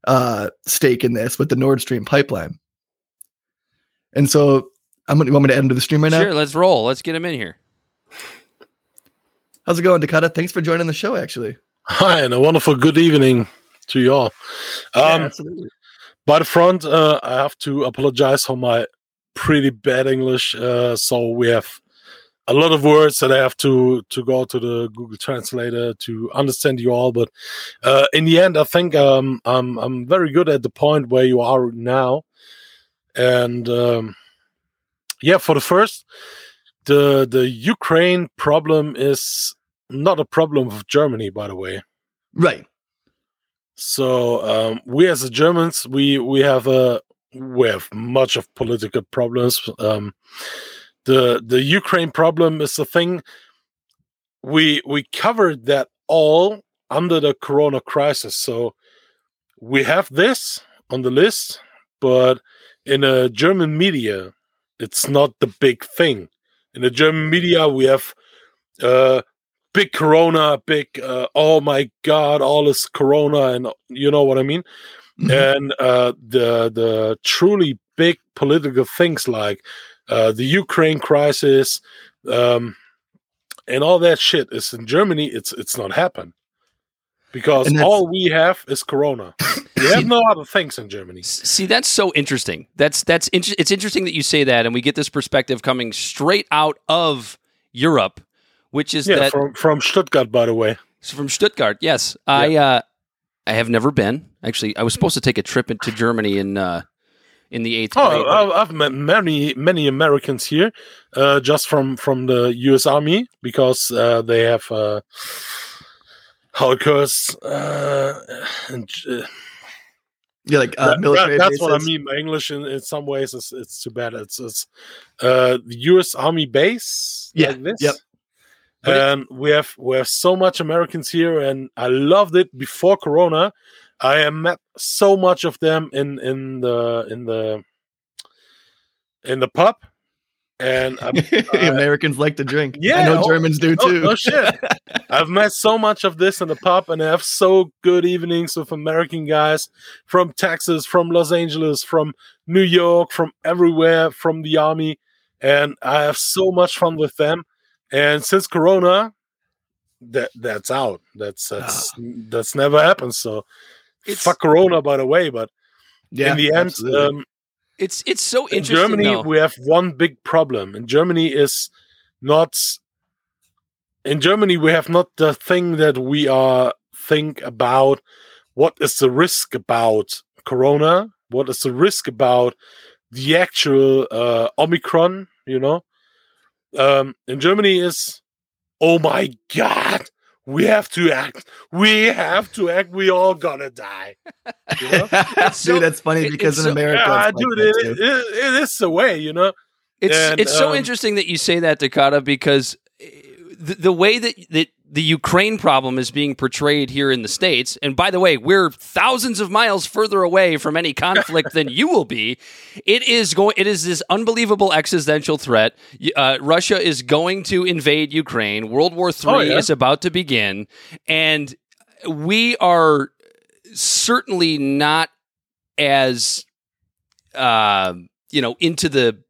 uh stake in this with the Nord Stream pipeline. And so I'm gonna you want me to end to the stream right now? Sure, let's roll. Let's get him in here. How's it going, Dakota? Thanks for joining the show actually. Hi, and a wonderful good evening to you all. Um, absolutely. by the front, uh, I have to apologize for my pretty bad English. Uh, so we have a lot of words that I have to to go to the Google Translator to understand you all. But uh, in the end, I think um, I'm I'm very good at the point where you are now, and um, yeah, for the first, the the Ukraine problem is not a problem of Germany, by the way. Right. So um, we as the Germans, we we have a we have much of political problems. Um, the the Ukraine problem is the thing we we covered that all under the Corona crisis. So we have this on the list, but in a German media, it's not the big thing. In the German media, we have uh, big Corona, big uh, oh my god, all this Corona, and you know what I mean. Mhm. And uh, the the truly big political things like uh, the Ukraine crisis um, and all that shit is in Germany. It's it's not happened. Because all we have is Corona. We have no other things in Germany. See, that's so interesting. That's that's inter- it's interesting that you say that, and we get this perspective coming straight out of Europe, which is Yeah, that from from Stuttgart, by the way. from Stuttgart. Yes, I uh, I have never been. Actually, I was supposed to take a trip into Germany in uh, in the eighth grade. Oh, I've, met many many Americans here, uh, just from from the U.S. Army because uh, they have how it. Uh, and, uh, Yeah, like uh, that- that's what I mean. My English, in, in some ways, is it's too bad. It's it's uh, the U.S. Army base. Yeah, like this. yep. And we have we have so much Americans here, and I loved it before Corona. I met so much of them in in the in the in the pub, and I, Americans like to drink. Yeah, I know oh, Germans do no, too. no shit. I've met so much of this in the pub, and I have so good evenings with American guys from Texas, from Los Angeles, from New York, from everywhere, from the army, and I have so much fun with them. And since Corona, that that's out. That's that's that's never happened. So It's- fuck Corona, by the way. But yeah, in the end, um, it's it's so interesting. in interesting. Germany, though. we have one big problem. In Germany is not. In Germany, we have not the thing that we are think about. What is the risk about Corona? What is the risk about the actual uh, Omicron? You know, um, in Germany is, oh my god, we have to act. We have to act. We all gonna die. You know? so- Dude, that's funny because it's in so- America, Yeah, it's like dude, that it, too. it, it is the way, you know. It's And, it's so um, interesting that you say that, Dakota, because uh, the, the way that, that the Ukraine problem is being portrayed here in the states, and by the way, we're thousands of miles further away from any conflict than you will be. It is going. It is this unbelievable existential threat. Uh, Russia is going to invade Ukraine. World War III Oh, yeah. is about to begin, and we are certainly not as uh, you know into the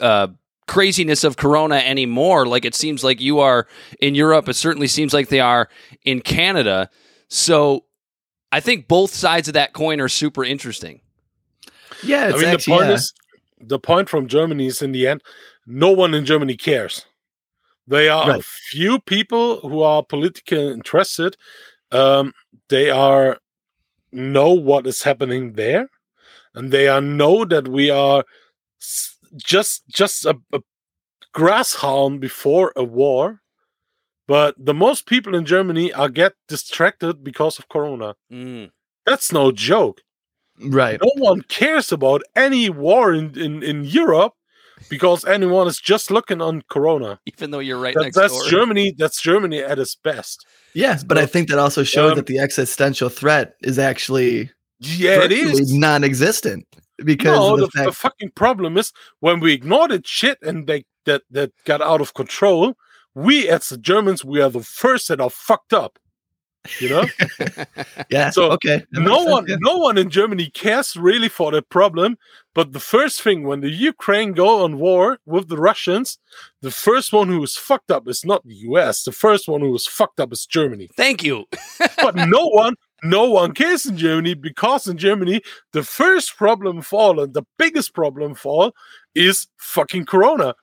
uh, craziness of Corona anymore. Like it seems like you are in Europe. It certainly seems like they are in Canada. So I think both sides of that coin are super interesting. yeah, it's I mean, actually the point yeah. is, the point from Germany is in the end, no one in Germany cares. They are a few people who are politically interested. Um, they are know what is happening there, and they are know that we are s- just just a, a grasshound before a war. But the most people in Germany are get distracted because of Corona. That's no joke right. no one cares about any war in, in, in Europe because anyone is just looking on Corona. Even though you're right That- next that's door. Germany. That's Germany at its best. yes but I think that also shows um, that the existential threat is actually Yeah, it virtually is. non-existent because No, of the, the the fucking problem is when we ignored it shit and they that that got out of control. We as the Germans, we are the first that are fucked up. You know, yeah. so, okay. that no makes sense, one, yeah. no one in Germany cares really for the problem. But the first thing when the Ukraine go on war with the Russians, the first one who is fucked up is not the US. The first one who is fucked up is Germany. Thank you. But no one, no one cares in Germany because in Germany the first problem for all and the biggest problem for all is fucking Corona.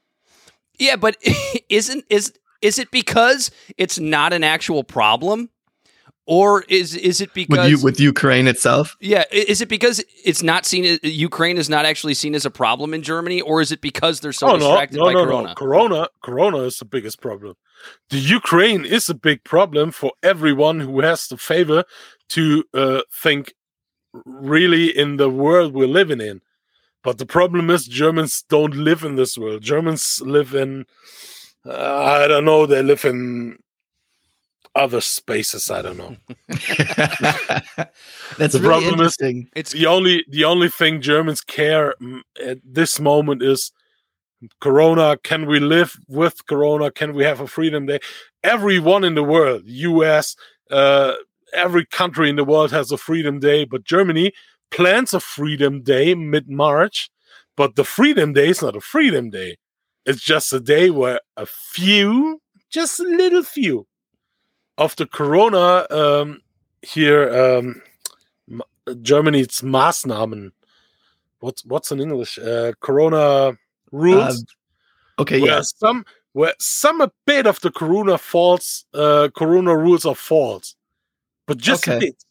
Yeah, but isn't is is it because it's not an actual problem, or is is it because with you with Ukraine itself. Yeah, is it because it's not seen? Uh, Ukraine is not actually seen as a problem in Germany, or is it because they're so oh no, distracted no, by no, Corona? no. Corona, Corona is the biggest problem. The Ukraine is a big problem for everyone who has the favor to uh, think really in the world we're living in. But the problem is Germans don't live in this world. Germans live in, uh, I don't know, they live in other spaces. I don't know. That's The really problem is- It's the only the only thing Germans care at this moment is Corona. Can we live with Corona? Can we have a Freedom Day? Everyone in the world, U.S., uh, every country in the world has a Freedom Day, but Germany plans a Freedom Day mid March. But the Freedom Day is not a Freedom Day. It's just a day where a few, just a little few, of the corona um, here um, Germany it's Maßnahmen. What's what's in English? Uh, corona rules. Okay, where yeah. some where some a bit of the corona false uh, corona rules are false, but just Okay. a bit.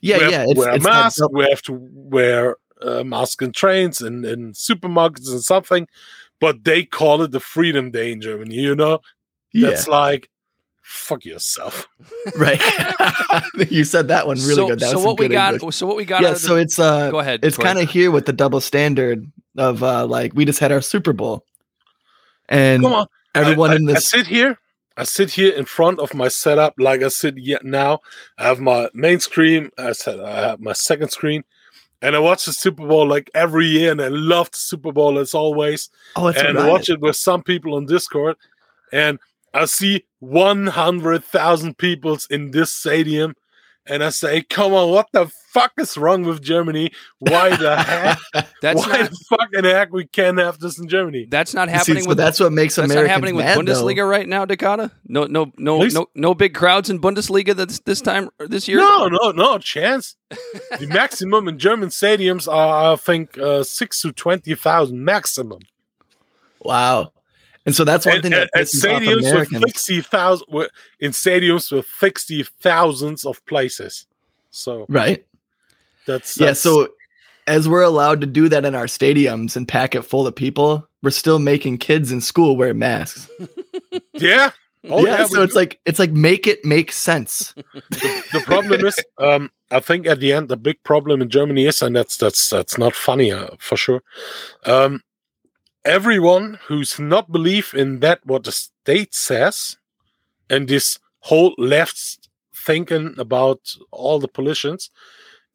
Yeah, we yeah. to It's, wear it's that mask. dou- we have to wear a mask in trains and in supermarkets and something, but they call it the Freedom Day in Germany. You know, yeah, that's like fuck yourself. right. you said that one really so, good. That so was some what we got? English. So what we got? Yeah, so the- it's uh go ahead. it's kind of here with the double standard of uh like we just had our Super Bowl. And Come on, everyone I, in I, I this sit here. I sit here in front of my setup like I sit yet now. I have my main screen. I said I have my second screen, and I watch the Super Bowl like every year, and I love the Super Bowl as always. Oh, it's and I watch it with some people on Discord, and I see one hundred thousand people in this stadium, and I say, "Come on, what the fuck is wrong with Germany? Why the heck? That's why not. the fucking heck we can't have this in Germany?" That's not You see, happening so with. that's what makes That's Americans not happening with mad, though. Bundesliga right now, Dakota. No, no, no, Please? no, no big crowds in Bundesliga this this time or this year. No, no, no chance. the maximum in German stadiums are, I think, uh, six to twenty thousand maximum. Wow. And so that's one And, thing that and stadiums with Americans. sixty thousand in stadiums with sixty thousands of places. So Right. that's, Yeah. So as we're allowed to do that in our stadiums and pack it full of people, we're still making kids in school wear masks. yeah. Oh yeah, yeah. so it's like it's like make it make sense. the problem is um i think at the end the big problem in germany is and that's that's that's not funny uh, for sure um everyone who's not believe in that what the state says and this whole left thinking about all the politicians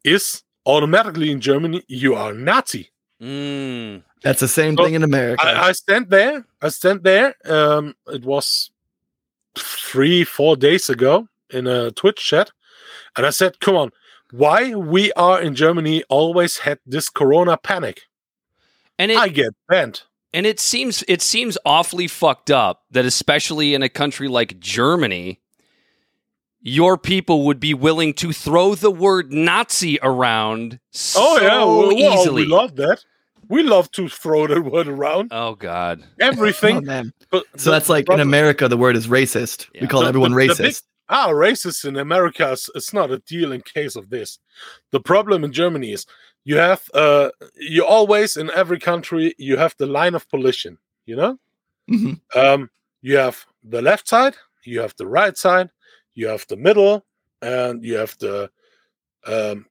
is automatically in germany you are nazi Mm. That's the same So, thing in America. I, I stand there. I stand there. Um, it was three, four days ago in a Twitch chat, and I said, "Come on, why we are in Germany always had this Corona panic? And it I get banned. And it seems it seems awfully fucked up that especially in a country like Germany, your people would be willing to throw the word Nazi around so Oh yeah, well, well, easily. we love that. We love to throw the word around. oh God. oh, Everything. man. but So the that's like in America, the word is racist. Yeah. We call The- everyone the- the racist. big- ah, racist in America is it's not a deal in case of this. The problem in Germany is you have uh you always in every country you have the line of pollution, you know? Mhm. Um you have the left side, you have the right side, you have the middle, and you have the um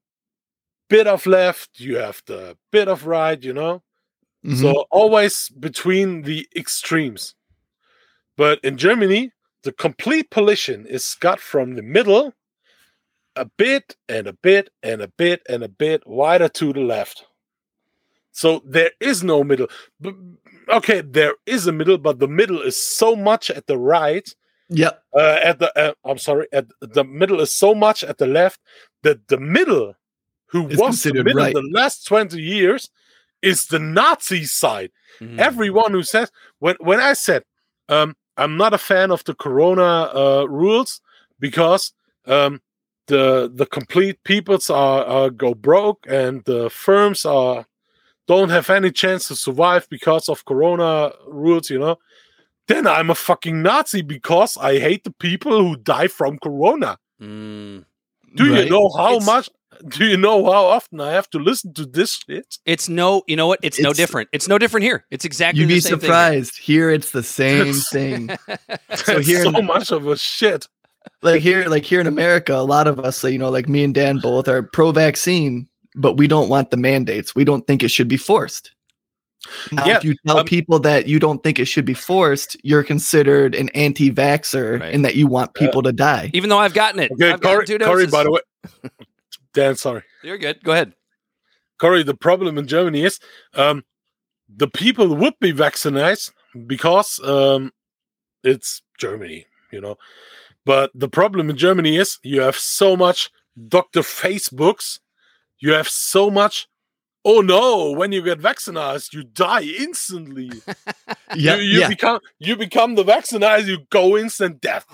bit of left, you have the bit of right, you know? Mhm. So always between the extremes. But in Germany, the complete pollution is got from the middle a bit and a bit and a bit and a bit wider to the left. So there is no middle. Okay, there is a middle, but the middle is so much at the right. Yeah. Uh, at the uh, I'm sorry, at the middle is so much at the left that the middle, who Is was the middle right. the last 20 years, is the Nazi side Mhm. everyone who says when when I said um, I'm not a fan of the Corona uh, rules because um, the the complete peoples are, are go broke and the firms are don't have any chance to survive because of Corona rules, you know. Then I'm a fucking Nazi because I hate the people who die from Corona. Mm. Do Right. you know how It's- much? Do you know how often I have to listen to this shit? It's no, you know what? It's, no different. It's no different here. It's exactly You'd the be same surprised. Here it's the same thing. So here- so much of a shit. Like here like here in america a lot of us you know like me and dan both are pro-vaccine but we don't want the mandates we don't think it should be forced now, Yeah, if you tell um, people that you don't think it should be forced you're considered an anti-vaxxer Right. and that you want people to die Even though I've gotten it. Okay, I've gotten Corey, two Corey, by the way. Dan, sorry. You're good. Go ahead. Corey, the problem in Germany is um, the people would be vaccinated because um, it's Germany, you know. But the problem in Germany is you have so much Dr. Facebooks, you have so much, oh no, when you get vaccinated, you die instantly. Yep, you, you yeah, become you become the vaccinated. You go instant death.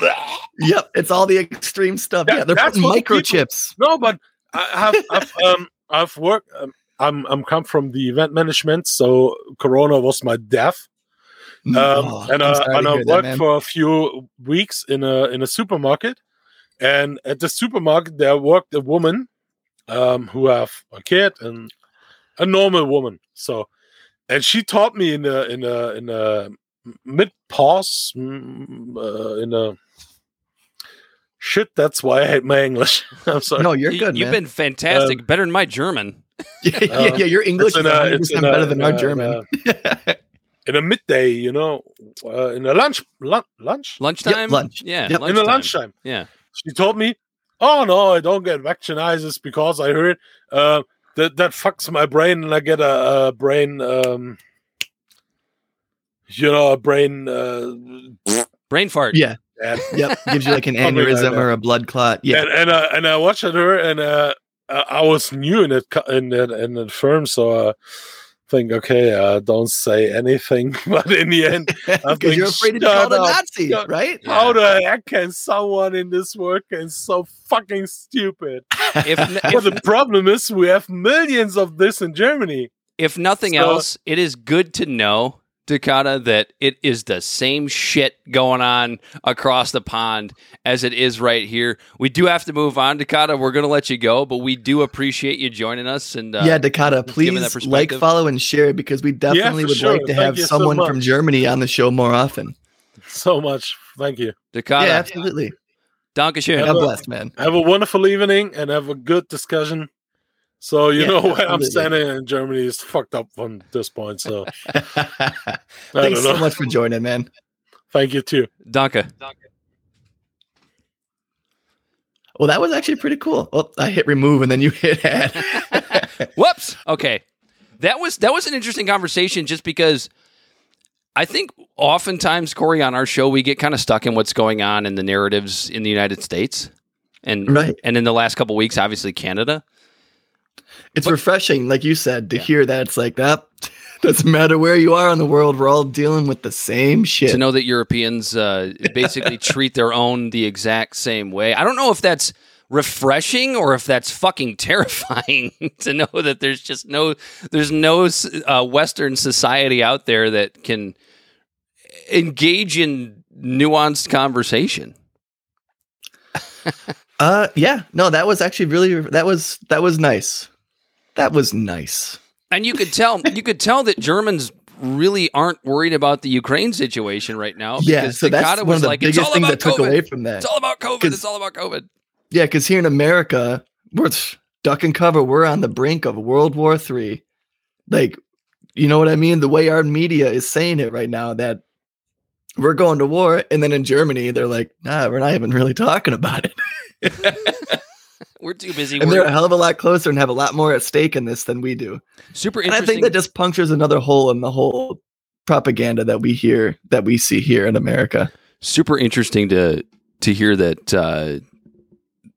yep. It's all the extreme stuff. That- yeah, they're that's putting what people- microchips. No, but I have I've um I've worked. Um, I'm I'm come from the event management, so Corona was my death. Um, Oh, and I'm uh, and I hear that, worked for a few weeks in a in a supermarket, and at the supermarket there worked a woman, um, who have a kid and a normal woman. So, and she taught me in a in a in a mid pause mm, uh, in a shit. That's why I hate my English. I'm sorry. No, you're good, You've man. been fantastic, better than my German. yeah, yeah, yeah, your English It's is in a- 100 it's a- better than in our a- German. in a midday, you know, uh, in a lunch, lunch, lunch, Lunchtime? lunch. Yeah. Yep. in a lunchtime. Yeah. She told me, "Oh no, I don't get vaccinated because I heard uh, that that fucks my brain, and I get a, a brain, um, you know, a brain." Uh, Brain fart. Yeah, and yep. Gives you like an Something like aneurysm or a blood clot. Yeah, and and, uh, and I watched her, and uh, I I was new in it co- in that in the firm, so. Think okay, uh, don't say anything. But in the end, because you're afraid to be shut a. Nazi, Shut- right? Yeah. how the heck can someone in this work be so fucking stupid? If, But if, the problem is we have millions of this in Germany. if nothing So- else, it is good to know, Dakota, that it is the same shit going on across the pond as it is right here. We do have to move on, Dakota. We're going to let you go, but we do appreciate you joining us. And uh, yeah, Dakota, given that please like, follow, and share because we definitely for would sure. like to Thank have you so someone from. Germany on the show more often. So much. Thank you. Dakota, yeah, absolutely. Dankeschön. God Yeah. bless, man. Have a wonderful evening and have a good discussion. So you Yeah, know where I'm absolutely. standing in Germany is fucked up from this point. So Thanks so much for joining, man. Thank you too. Danke. Well, that was actually pretty cool. Oh, I hit remove and then you hit add. Whoops. Okay. That was that was an interesting conversation just because I think oftentimes, Corey, on our show, we get kind of stuck in what's going on in the narratives in the United States. And right. and in the last couple weeks, obviously Canada. It's But- refreshing, like you said, to Yeah. hear that it's like that. Doesn't matter where you are in the world, we're all dealing with the same shit. To know that Europeans uh, basically treat their own the exact same way. I don't know if that's refreshing or if that's fucking terrifying to know that there's just no there's no uh, Western society out there that can engage in nuanced conversation. Uh, yeah, no, that was actually really that was that was nice. That was nice. And you could tell you could tell that Germans really aren't worried about the Ukraine situation right now. Yeah, because so that's Dakota one was of the like, it's biggest all things about that took COVID. away from that. It's all about COVID. It's all about COVID. Yeah, because here in America, we're duck and cover. We're on the brink of World War Three. Like, you know what I mean? The way our media is saying it right now, that we're going to war, and then in Germany, they're like, "Nah, we're not even really talking about it." We're too busy. and they're a hell of a lot closer and have a lot more at stake in this than we do. super And I think that just punctures another hole in the whole propaganda that we hear that we see here in America. super interesting to to hear that uh,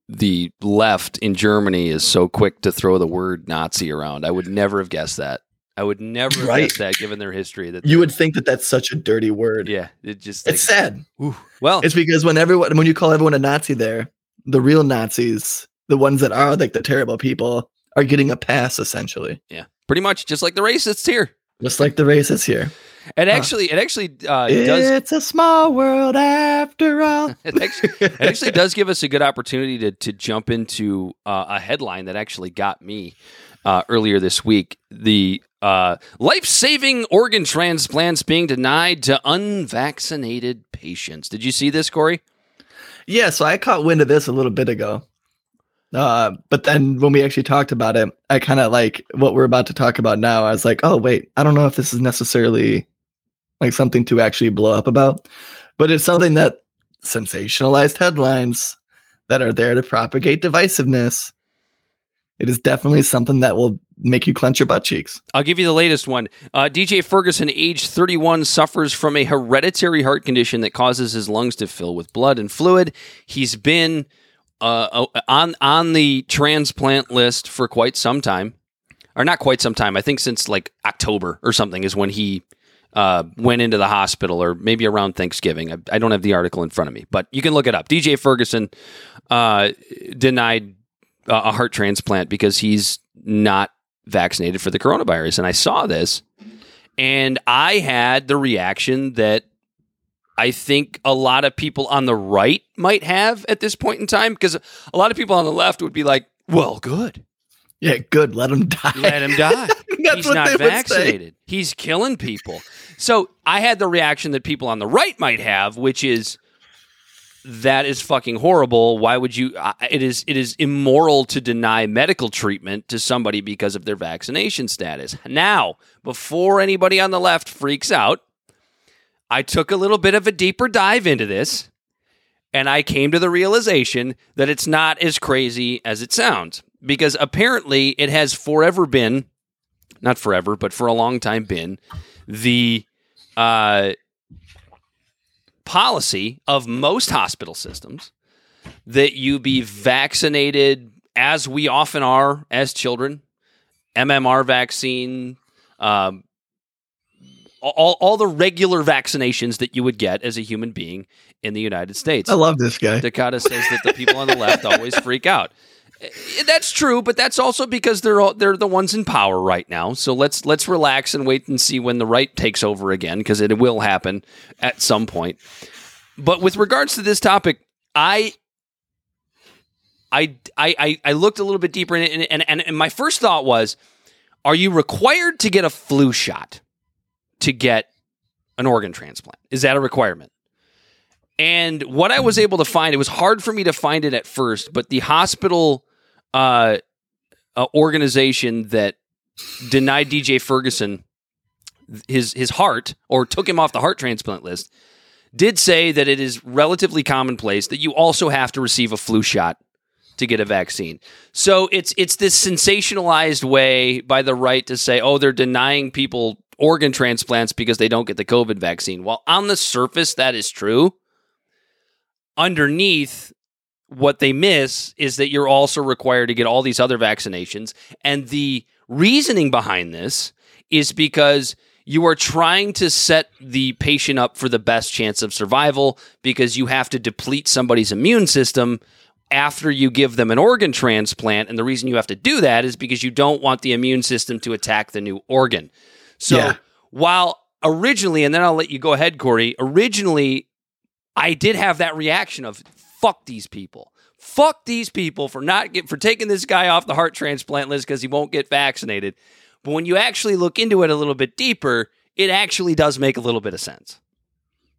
the left in Germany is so quick to throw the word Nazi around. I would never have guessed that. I would never have Right. guessed that, given their history. That You would think that that's such a dirty word. yeah, it just It's like, sad. ooh. well, It's because when everyone when you call everyone a Nazi there, the real Nazis, the ones that are like the terrible people, are getting a pass essentially. yeah, pretty much just like the racists here. Just like the racists here. It Huh. actually, it actually uh, does. It's a small world after all. It actually, it actually does give us a good opportunity to to jump into uh, a headline that actually got me uh, earlier this week. The uh, life saving organ transplants being denied to unvaccinated patients. Did you see this, Corey? Yeah, so I caught wind of this a little bit ago. Uh, but then when we actually talked about it, I kind of like what we're about to talk about now. I was like, oh, wait, I don't know if this is necessarily like something to actually blow up about, but it's something that sensationalized headlines that are there to propagate divisiveness. It is definitely something that will make you clench your butt cheeks. I'll give you the latest one. Uh, DJ Ferguson, age 31, suffers from a hereditary heart condition that causes his lungs to fill with blood and fluid. He's been uh, on on the transplant list for quite some time, or not quite some time. I think since like October or something is when he uh, went into the hospital, or maybe around Thanksgiving. I, I, don't have the article in front of me, but you can look it up. DJ Ferguson uh, denied a heart transplant because he's not vaccinated for the coronavirus. And I saw this and I had the reaction that I think a lot of people on the right might have at this point in time because a lot of people on the left would be like, well, good. Yeah, good. Let him die. Let him die. He's not vaccinated. He's killing people. So I had the reaction that people on the right might have, which is, that is fucking horrible. Why would you? It is it is immoral to deny medical treatment to somebody because of their vaccination status. Now, before anybody on the left freaks out, I took a little bit of a deeper dive into this, and I came to the realization that it's not as crazy as it sounds because apparently it has forever been, not forever, but for a long time been the uh, policy of most hospital systems that you be vaccinated as we often are as children, MMR vaccine, um, all, all the regular vaccinations that you would get as a human being in the United States. I love this guy. Dakota says that the people on the left always freak out. Eh, that's true, but that's also because they're all, they're the ones in power right now. So let's let's relax and wait and see when the right takes over again because it will happen at some point. But with regards to this topic, I I I I looked a little bit deeper in it, and, and, and my first thought was, are you required to get a flu shot to get an organ transplant? Is that a requirement? And what I was able to find, it was hard for me to find it at first, but the hospital uh, uh, organization that denied DJ Ferguson his his heart or took him off the heart transplant list did say that it is relatively commonplace that you also have to receive a flu shot to get a vaccine. So it's it's this sensationalized way by the right to say, "Oh, they're denying people organ transplants because they don't get the COVID vaccine." While on the surface that is true, underneath what they miss is that you're also required to get all these other vaccinations. And the reasoning behind this is because you are trying to set the patient up for the best chance of survival because you have to deplete somebody's immune system after you give them an organ transplant. And the reason you have to do that is because you don't want the immune system to attack the new organ. So yeah. while originally, and then I'll let you go ahead, Corey, originally, I did have that reaction of fuck these people. Fuck these people for not get for taking this guy off the heart transplant list because he won't get vaccinated. But when you actually look into it a little bit deeper, it actually does make a little bit of sense.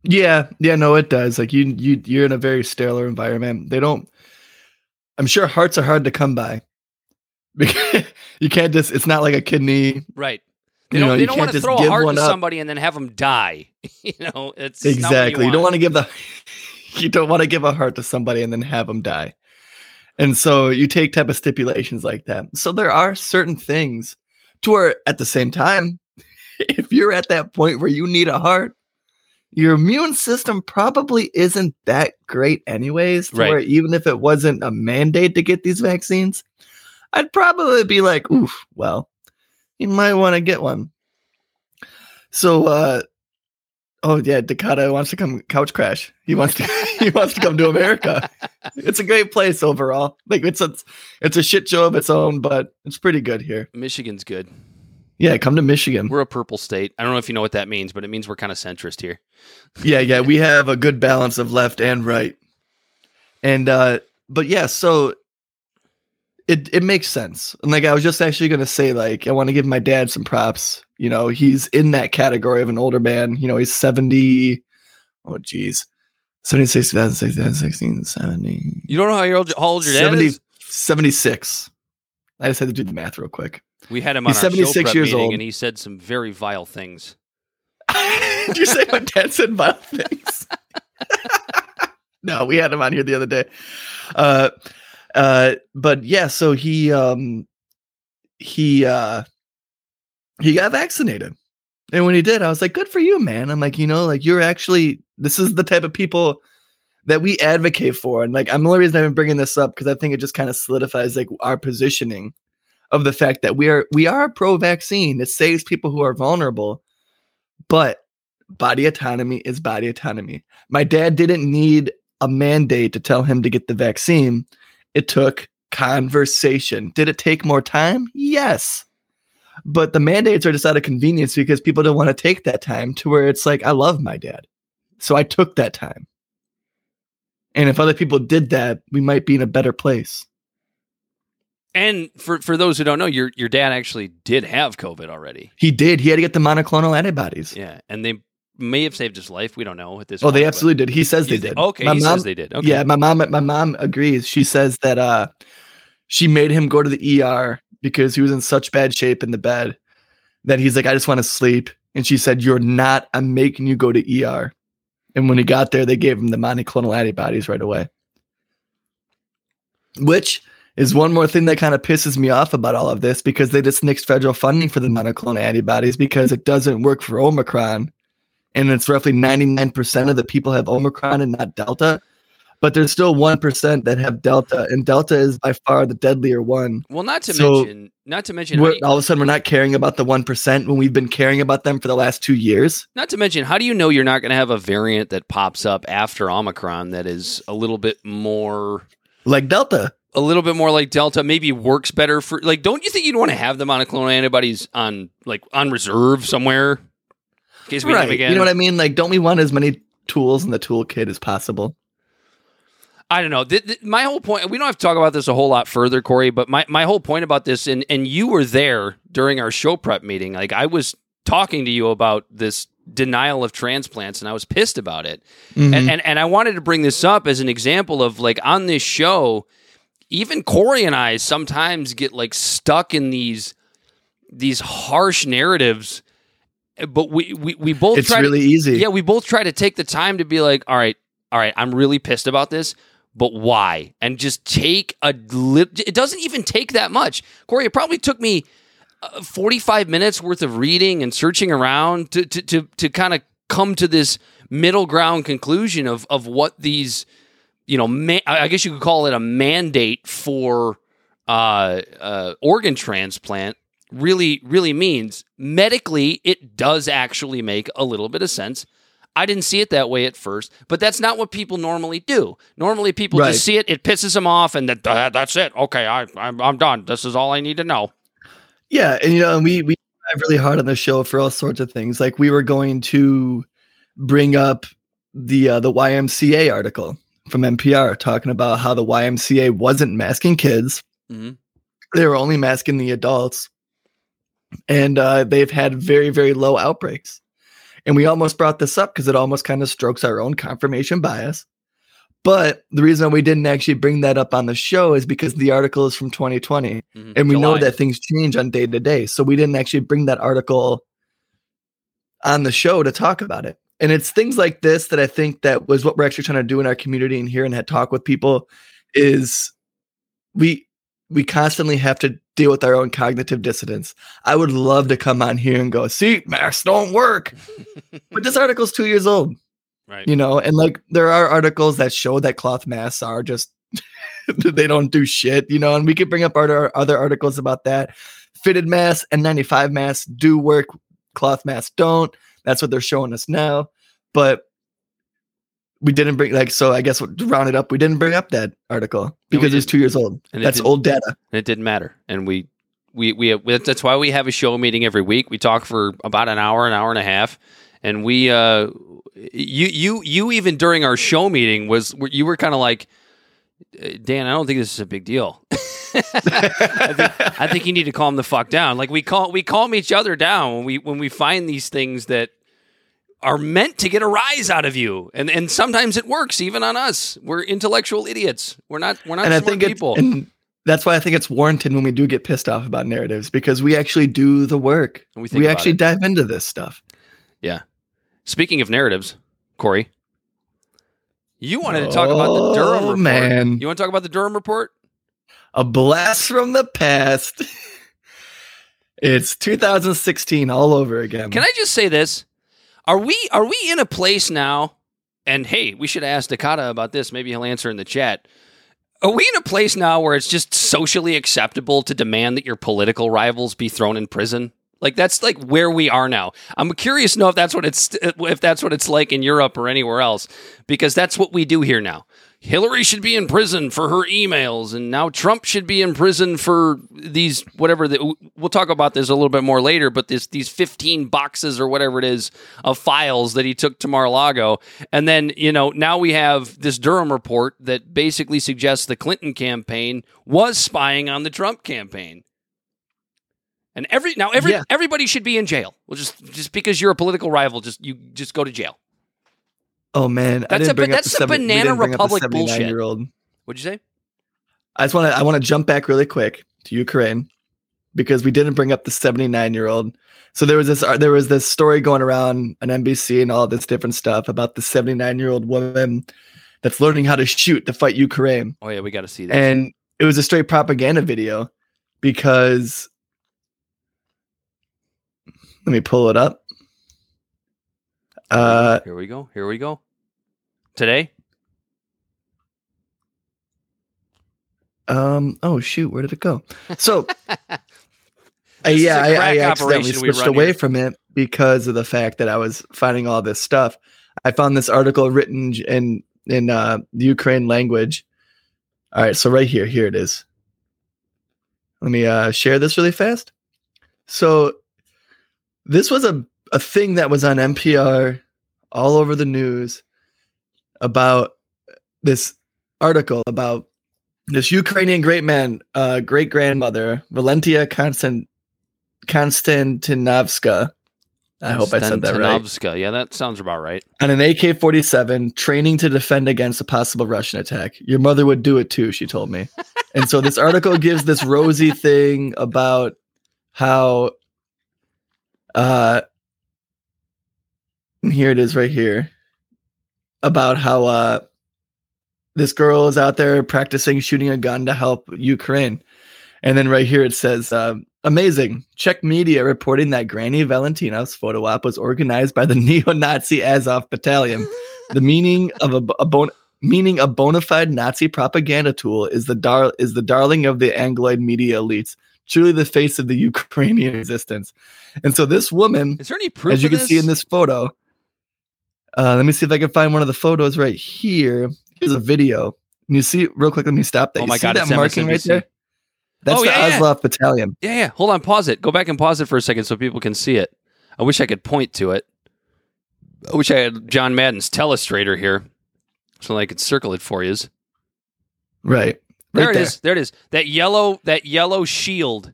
Yeah, yeah, no, it does. Like you, you, you're in a very sterile environment. They don't. I'm sure hearts are hard to come by. Because you can't just. It's not like a kidney. Right. They don't, know, they don't want to throw a heart to somebody and then have them die. you know, it's exactly. You, you, don't want to give the you don't want to give a heart to somebody and then have them die. And so you take type of stipulations like that. So there are certain things to where at the same time, if you're at that point where you need a heart, your immune system probably isn't that great anyways. right. Where even if it wasn't a mandate to get these vaccines, I'd probably be like, oof, well, you might want to get one. So uh Oh yeah, Dakota wants to come couch crash. He wants to he wants to come to America. It's a great place overall. Like it's a it's a shit show of its own, but it's pretty good here. Michigan's good. Yeah, come to Michigan. We're a purple state. I don't know if you know what that means, but it means we're kind of centrist here. yeah, yeah, we have a good balance of left and right. And uh but yeah, so it it makes sense. And like I was just actually gonna say, like, I want to give my dad some props you know, he's in that category of an older man. You know, he's 70. Oh, geez. 76, 2016, 70. You don't know how, old, how old your 70, dad is? 76. I just had to do the math real quick. We had him on he's 76 years old. and he said some very vile things. Did you say my dad said vile things? no, we had him on here the other day. Uh, uh, but yeah, so he, um, he, uh, he got vaccinated. And when he did, I was like, good for you, man. I'm like, you know, like you're actually, this is the type of people that we advocate for. And like, I'm the only reason I'm bringing this up because I think it just kind of solidifies like our positioning of the fact that we are, we are pro vaccine. It saves people who are vulnerable. But body autonomy is body autonomy. My dad didn't need a mandate to tell him to get the vaccine. It took conversation. Did it take more time? Yes. But the mandates are just out of convenience because people don't want to take that time to where it's like, I love my dad. So I took that time. And if other people did that, we might be in a better place. And for for those who don't know, your your dad actually did have COVID already. He did. He had to get the monoclonal antibodies. Yeah, and they may have saved his life. We don't know at this. Oh, point, they absolutely did. He says they did. Okay, My he mom, says they did. Okay. Yeah, my mom my mom agrees. She says that uh she made him go to the ER because he was in such bad shape in the bed that he's like, I just want to sleep. And she said, You're not, I'm making you go to ER. And when he got there, they gave him the monoclonal antibodies right away. Which is one more thing that kind of pisses me off about all of this because they just nixed federal funding for the monoclonal antibodies because it doesn't work for Omicron. And it's roughly 99% of the people have Omicron and not Delta. But there's still 1% that have Delta, and Delta is by far the deadlier one. Well, not to So, mention, not to mention, how you- all of a sudden, we're not caring about the 1% when we've been caring about them for the last two years. not to mention, how do you know you're not going to have a variant that pops up after Omicron that is a little bit more, Like Delta. a little bit more like Delta? Maybe works better for like. Don't you think you'd want to have the monoclonal antibodies on like on reserve somewhere case we Right. again? You know what I mean? Like, don't we want as many tools in the toolkit as possible? I don't know. Th- th- my whole point, we don't have to talk about this a whole lot further, Corey, but my, my whole point about this, and, and you were there during our show prep meeting. Like, I was talking to you about this denial of transplants, and I was pissed about it. Mm-hmm. And, and, and I wanted to bring this up as an example of like on this show, even Corey and I sometimes get like stuck in these these harsh narratives, but we, we, we both it's try to- really easy. yeah, we both try to take the time to be like, all right, all right, I'm really pissed about this, but why? And just take a lip. It doesn't even take that much. Corey, it probably took me uh, 45 minutes worth of reading and searching around to to to, to kind of come to this middle ground conclusion of of what these, you know, ma- I guess you could call it a mandate for uh, uh, organ transplant really really means medically it does actually make a little bit of sense. I didn't see it that way at first but that's not what people normally do. Normally people Right. just see it it pisses them off and that, uh, that's it. Okay I, I'm, I'm done. This is all i need to know. Yeah, and you know, and we we drive really hard on the show for all sorts of things. Like we were going to bring up the uh, the YMCA article from NPR talking about how the YMCA wasn't masking kids; Mhm. they were only masking the adults, and uh, they've had very very low outbreaks. And we almost brought this up because it almost kind of strokes our own confirmation bias. But the reason we didn't actually bring that up on the show is because the article is from 2020 Mhm. and we know that things change on day to day. So we didn't actually bring that article on the show to talk about it. And it's things like this that I think that was what we're actually trying to do in our community and here and had talk with people is we we constantly have to deal with our own cognitive dissonance. I would love to come on here and go, see, masks don't work. but this article's two years old right. you know and like there are articles that show that cloth masks are just they don't do shit you know and we could bring up other other articles about that. Fitted masks N95 masks do work. Cloth masks don't. That's what they're showing us now. But we didn't bring like so i guess to round it up we didn't bring up that article because it's two years old. And that's old data. And it didn't matter. And we we we that's why we have a show meeting every week. We talk for about an hour an hour and a half. And we uh you you you even during our show meeting was you were kind of like "Uh, Dan I don't think this is a big deal. I think I think you need to calm the fuck down. Like we call we calm each other down when we when we find these things that are meant to get a rise out of you and and sometimes it works even on us we're intellectual idiots we're not we're not and I think people and that's why I think it's warranted when we do get pissed off about narratives because we actually do the work. And we We, actually it. dive into this stuff. Yeah. Speaking of narratives, Corey, you wanted to talk about the oh, Durham Oh, report. man. You want to talk about the Durham report? A blast from the past. it's 2016 all over again. Can I just say this? Are we are we in a place now? And hey, we should ask Dakota about this. Maybe he'll answer in the chat. Are we in a place now where it's just socially acceptable to demand that your political rivals be thrown in prison? Like that's like where we are now. I'm curious to know if that's what it's if that's what it's like in Europe or anywhere else because that's what we do here now. Hillary should be in prison for her emails, and now Trump should be in prison for these whatever. The, we'll talk about this a little bit more later, but this these 15 boxes or whatever it is of files that he took to Mar-a-Lago, and then you know now we have this Durham report that basically suggests the Clinton campaign was spying on the Trump campaign. And every now every Yeah. everybody should be in jail. Well, just just because you're a political rival, just you just go to jail. Oh man, That's a- that's the a seven- banana didn't bring up the republic bullshit. 79-year-old. What'd you say? I just want to I want to jump back really quick to Ukraine because we didn't bring up the 79 year old. So there was this uh, there was this story going around on NBC and all this different stuff about the 79 year old woman that's learning how to shoot to fight Ukraine, Oh yeah, we got to see that. and it was a straight propaganda video because let me pull it up. Uh, Here we go. Here we go. Today? Um. Oh shoot, where did it go? So, uh, yeah, I, crack accidentally switched away here. from it because of the fact that I was finding all this stuff. I found this article written in in uh, the Ukraine language. All right, so right here, here it is. Let me uh, share this really fast. So, this was a a thing that was on NPR, all over the news, about this article about this Ukrainian great man, uh, great grandmother, Valentia Konstant Konstantinovska. I hope I said that right. Yeah, that sounds about right. On an AK 47, training to defend against a possible Russian attack. Your mother would do it too, she told me. and so this article gives this rosy thing about how, uh, and here it is right here, about how, uh, this girl is out there practicing shooting a gun to help Ukraine. And then right here it says, um, amazing. Czech media reporting that Granny Valentina's photo op was organized by the neo-Nazi Azov battalion. the meaning of a, a bon- meaning a bona fide Nazi propaganda tool is the dar- is the darling of the Angloid media elites. Truly the face of the Ukrainian resistance. And so this woman, Is there any proof? as you can see in this photo, uh, let me see if I can find one of the photos right here. Here's a video. And you see, real quick, let me stop that. Oh You my God, that marking right there? That's Oh, the yeah, yeah. Azov battalion. Yeah, yeah. Hold on, pause it. Go back and pause it for a second so people can see it. I wish I could point to it. I wish I had John Madden's telestrator here so I could circle it for you. Right. There right it is. There it is. That yellow that yellow shield.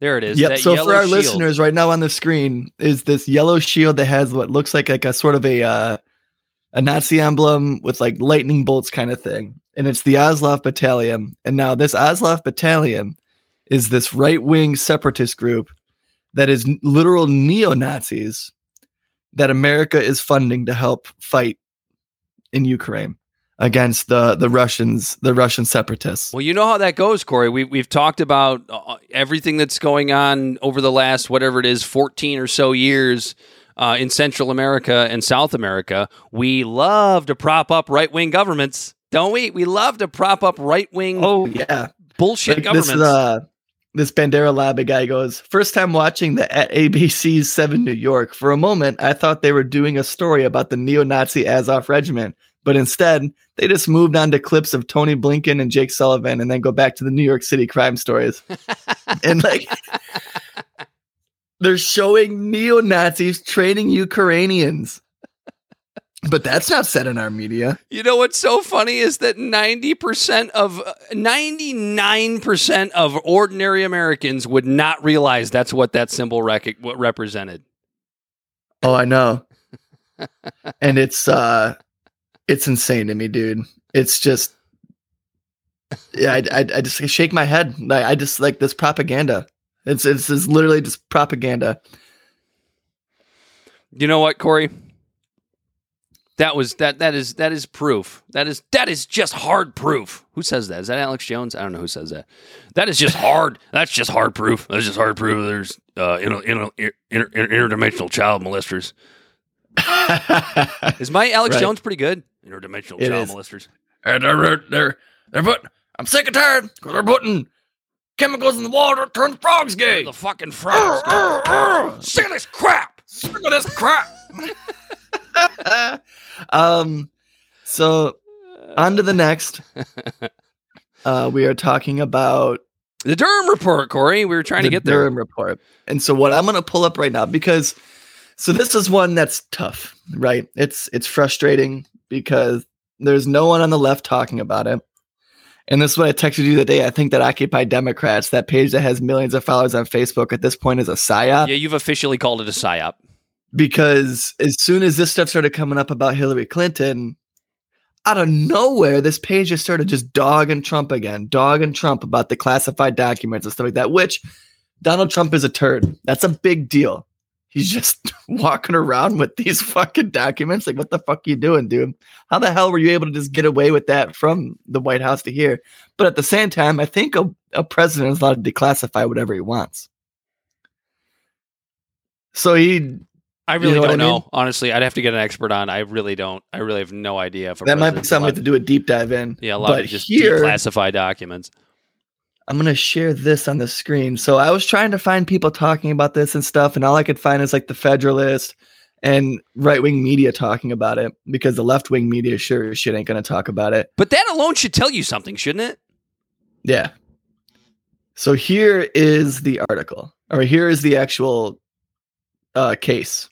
There it is. Yep. That So for our shield. listeners, right now on the screen is this yellow shield that has what looks like like a sort of a uh, a Nazi emblem with like lightning bolts kind of thing, and it's the Oslov Battalion. And now this Oslov Battalion is this right wing separatist group that is literal neo Nazis that America is funding to help fight in Ukraine against the the Russians, the Russian separatists. Well, you know how that goes, Corey. We, we've talked about uh, everything that's going on over the last, whatever it is, 14 or so years uh, in Central America and South America. We love to prop up right wing governments, don't we? We love to prop up right wing Oh yeah. bullshit Like, governments. This, uh, this Bandera Lab guy goes, first time watching the at ABC's 7 New York. For a moment, I thought they were doing a story about the neo Nazi Azov regiment, but instead, they just moved on to clips of Tony Blinken and Jake Sullivan and then go back to the New York City crime stories. and like, they're showing neo Nazis training Ukrainians. But that's not said in our media. You know what's so funny is that 90% of 99% of ordinary Americans would not realize that's what that symbol rec- what represented. Oh, I know. and it's uh it's insane to me, dude. It's just yeah, I, I, I just shake my head. Like I just like this propaganda. It's it's, it's literally just propaganda. You know what, Corey? That was that that is that is proof. That is that is just hard proof. Who says that? Is that Alex Jones? I don't know who says that. That is just hard. That's just hard proof. That's just hard proof. There's uh inter, inter, inter, interdimensional child molesters. Is my Alex Right. Jones pretty good? Interdimensional It child is. molesters. and they're they're they're putting. I'm sick and tired because they're putting chemicals in the water turn frogs gay. The fucking frogs. Sick of this crap. Sick of this crap. um, so on to the next. Uh, we are talking about The Durham report, Corey. We were trying to get there. Durham report. And so what I'm going to pull up right now because so this is one that's tough, right? It's it's frustrating because there's no one on the left talking about it. And this is what I texted you the day. I think that Occupy Democrats, that page that has millions of followers on Facebook at this point is a psyop Yeah, you've officially called it a psyop. because as soon as this stuff started coming up about Hillary Clinton, out of nowhere, this page just started just dogging Trump again, dogging Trump about the classified documents and stuff like that, which Donald Trump is a turd. That's a big deal. He's just walking around with these fucking documents. Like, what the fuck are you doing, dude? How the hell were you able to just get away with that from the White House to here? But at the same time, I think a, a president is allowed to declassify whatever he wants. So he I really know don't I know. mean? Honestly, I'd have to get an expert on. I really don't. I really have no idea. If a that might be something we allowed- have to do a deep dive in. Yeah, allowed but to just here, declassify documents. I'm gonna share this on the screen. So I was trying to find people talking about this and stuff, and all I could find is like the Federalist and right wing media talking about it because the left wing media sure as shit ain't gonna talk about it. But that alone should tell you something, shouldn't it? Yeah. So here is the article, or here is the actual uh, case.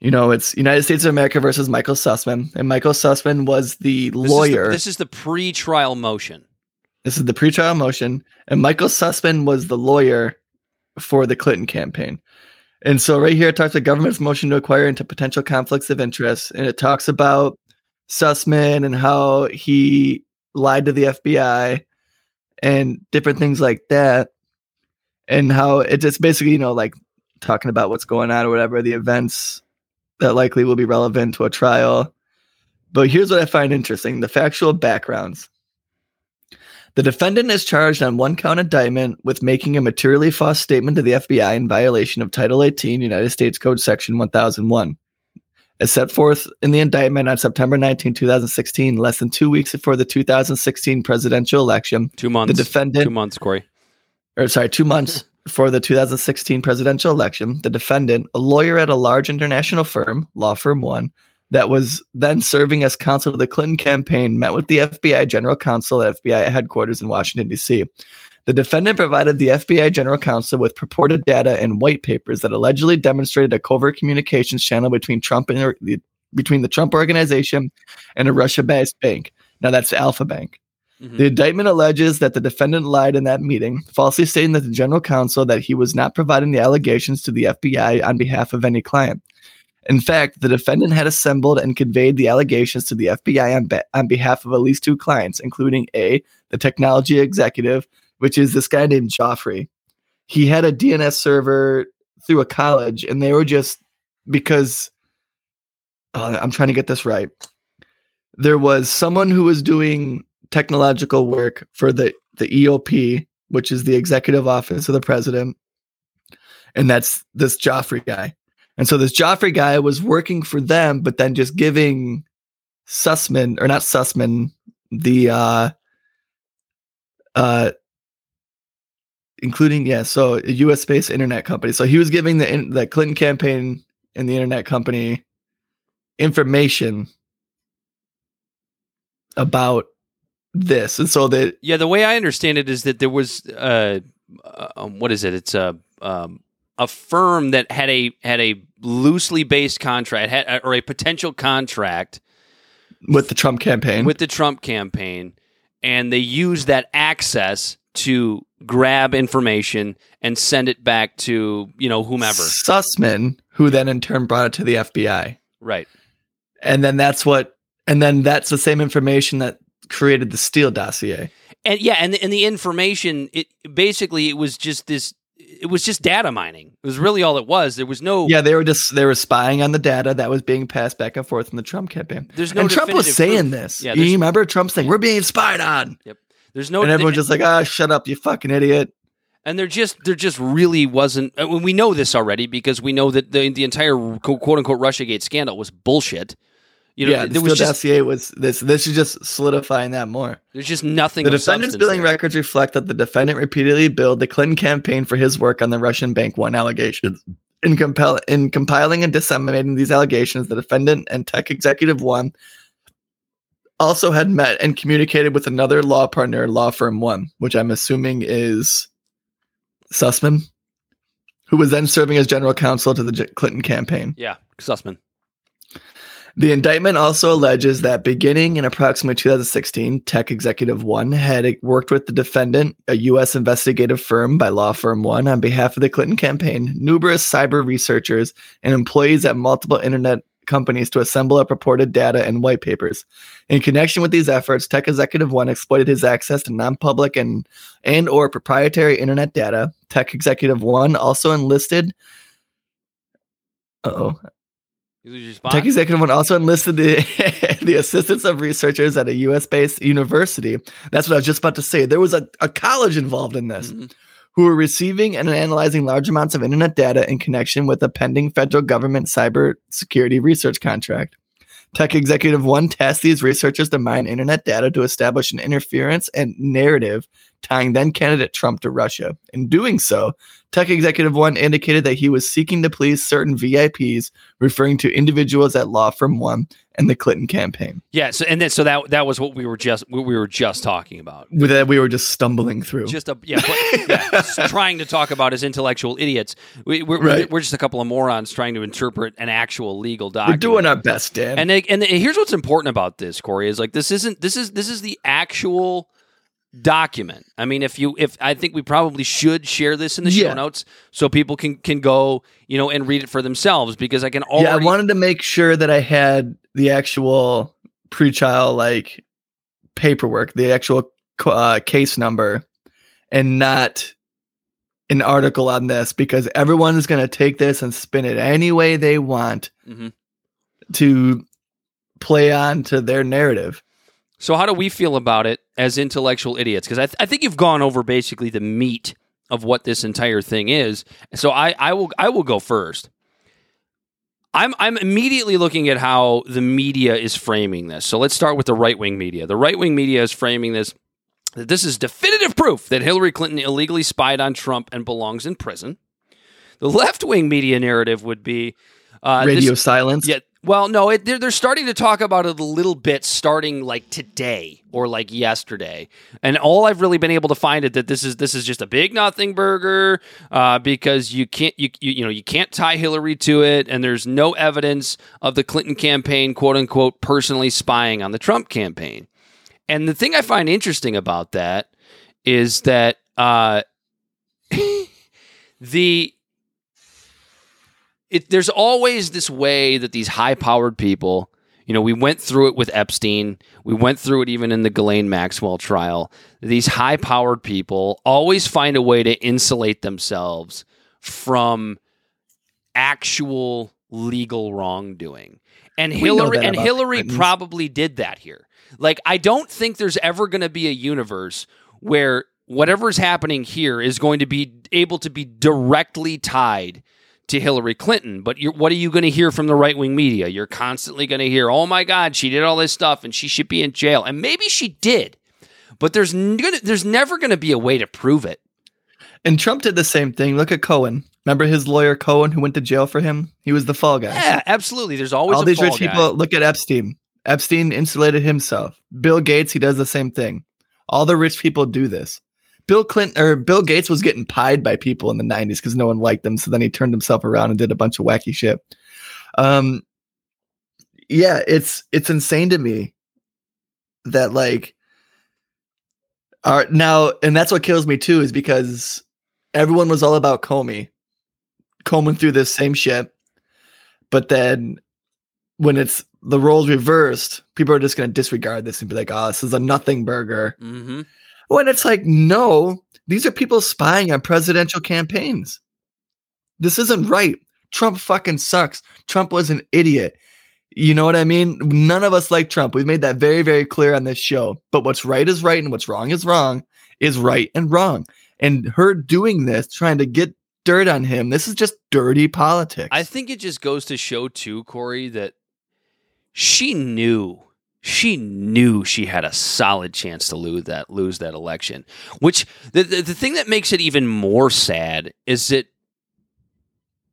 You know, it's United States of America versus Michael Sussmann, and Michael Sussmann was the This is the- lawyer. This is the, pre-trial motion. This is the pretrial motion, and Michael Sussmann was the lawyer for the Clinton campaign. And so, right here, it talks about government's motion to acquire into potential conflicts of interest, and it talks about Sussmann and how he lied to the FBI and different things like that, and how it just basically, you know, like talking about what's going on or whatever, the events that likely will be relevant to a trial. But here's what I find interesting the factual backgrounds. The defendant is charged on one count indictment with making a materially false statement to the FBI in violation of Title 18 United States Code Section 1001. As set forth in the indictment on September 19, 2016, less than two weeks before the 2016 presidential election, Two months. the defendant Two months, Corey. or sorry, two months before the 2016 presidential election, the defendant, a lawyer at a large international firm, Law Firm One, that was then serving as counsel to the Clinton campaign, met with the FBI general counsel at FBI headquarters in Washington, D.C. The defendant provided the FBI general counsel with purported data and white papers that allegedly demonstrated a covert communications channel between Trump and the, between the Trump organization and a Russia-based bank. Now that's Alfa Bank. Mhm. The indictment alleges that the defendant lied in that meeting, falsely stating that the general counsel that he was not providing the allegations to the FBI on behalf of any client. In fact, the defendant had assembled and conveyed the allegations to the FBI on, be- on behalf of at least two clients, including A, the technology executive, which is this guy named Joffrey. He had a DNS server through a college, and they were just because uh, I'm trying to get this right. There was someone who was doing technological work for the the EOP, which is the executive office of the president, and that's this Joffrey guy. And so this Joffrey guy was working for them, but then just giving Sussmann or not Sussmann the uh uh including yeah, so a US based internet company. So he was giving the the Clinton campaign and the internet company information about this. And so that Yeah, the way I understand it is that there was uh, uh um, what is it? It's a um, a firm that had a had a loosely based contract had, uh, or a potential contract with the Trump campaign. with the Trump campaign, and they used that access to grab information and send it back to you know whomever. Sussmann, who then in turn brought it to the FBI. Right. And then that's what and then that's the same information that created the Steele dossier. And yeah, and the, and the information it basically it was just this. It was just data mining. It was really all it was. There was no. Yeah, they were just they were spying on the data that was being passed back and forth in the Trump campaign. There's no. and Trump was saying proof. this. Yeah, you remember Trump saying, We're being spied on. Yep. There's no. and everyone's just like, ah, shut up, you fucking idiot. and there just there just really wasn't. I mean, we know this already because we know that the the entire quote unquote RussiaGate scandal was bullshit. You know, yeah, the there was just dossier was this. This is just solidifying that more. there's just nothing. The defendant's billing there. records reflect that the defendant repeatedly billed the Clinton campaign for his work on the Russian Bank One allegations. In, compel- in compiling and disseminating these allegations, the defendant and tech executive One also had met and communicated with another law partner, law firm One, which I'm assuming is Sussmann, who was then serving as general counsel to the J- Clinton campaign. Yeah, Sussmann. The indictment also alleges that beginning in approximately 2016, Tech Executive One had worked with the defendant, a U.S. investigative firm by Law Firm One, on behalf of the Clinton campaign, numerous cyber researchers, and employees at multiple internet companies to assemble up purported data and white papers. In connection with these efforts, Tech Executive One exploited his access to non-public and and or proprietary internet data. Tech Executive One also enlisted. Uh-oh. You lose your spot? Tech Executive One also enlisted the, the assistance of researchers at a US based university. That's what I was just about to say. There was a, a college involved in this Mhm. who were receiving and analyzing large amounts of internet data in connection with a pending federal government cyber security research contract. Tech Executive One tasked these researchers to mine internet data to establish an interference and narrative tying then candidate Trump to Russia. In doing so, Tech Executive One indicated that he was seeking to please certain VIPs, referring to individuals at Law Firm One and the Clinton campaign. Yeah. So and then so that that was what we were just what we were just talking about. That, we were just stumbling through. Just a yeah, but, yeah trying to talk about as intellectual idiots. We, we're, Right. we're just a couple of morons trying to interpret an actual legal document. we're doing our best, Dan. And they, and here's what's important about this, Corey, is like this isn't this is this is the actual document. I mean, if you if I think we probably should share this in the show Yeah. notes so people can can go you know and read it for themselves because I can yeah, I wanted to make sure that I had the actual pre-trial like paperwork, the actual uh, case number, and not an article on this because everyone is going to take this and spin it any way they want Mhm. to play on to their narrative. So, how do we feel about it as intellectual idiots? Because I, th- I think you've gone over basically the meat of what this entire thing is. So, I, I will I will go first. I'm I'm immediately looking at how the media is framing this. So let's start with the right wing media. The right wing media is framing this that this is definitive proof that Hillary Clinton illegally spied on Trump and belongs in prison. The left wing media narrative would be uh, this- Radio silence. yeah. Well, no, it, they're, they're starting to talk about it a little bit starting like today or like yesterday. And all I've really been able to find it that this is this is just a big nothing burger uh, because you can't you, you you know you can't tie Hillary to it and there's no evidence of the Clinton campaign quote unquote personally spying on the Trump campaign. And the thing I find interesting about that is that uh, the it, there's always this way that these high powered people, you know, we went through it with Epstein, we went through it even in the Ghislaine Maxwell trial. These high powered people always find a way to insulate themselves from actual legal wrongdoing. And Hillary and Hillary Clintons. probably did that here. Like I don't think there's ever going to be a universe where whatever's happening here is going to be able to be directly tied to Hillary Clinton. But you're, what are you going to hear from the right wing media? You're constantly going to hear, "Oh my God, she did all this stuff and she should be in jail," and maybe she did, but there's there's never going to be a way to prove it. And Trump did the same thing. Look at Cohen. Remember his lawyer Cohen who went to jail for him? He was the fall guy. Yeah, absolutely. There's always All a these rich guy. people look at Epstein. Epstein insulated himself. Bill Gates, he does the same thing. All the rich people do this. Bill Clinton or Bill Gates was getting pied by people in the 90s because no one liked him. So then he turned himself around and did a bunch of wacky shit. Um yeah, it's it's insane to me that like are now and that's what kills me too, is because everyone was all about Comey. combing through this same shit. But then when it's the roles reversed, people are just going to disregard this and be like, oh, this is a nothing burger. hmm When it's like, no, these are people spying on presidential campaigns. This isn't right. Trump fucking sucks. Trump was an idiot. You know what I mean? None of us like Trump. We've made that very, very clear on this show. But what's right is right and what's wrong is wrong is right and wrong. And her doing this, trying to get dirt on him, this is just dirty politics. I think it just goes to show too, Corey, that she knew she knew she had a solid chance to lose that lose that election. Which the, the the thing that makes it even more sad is that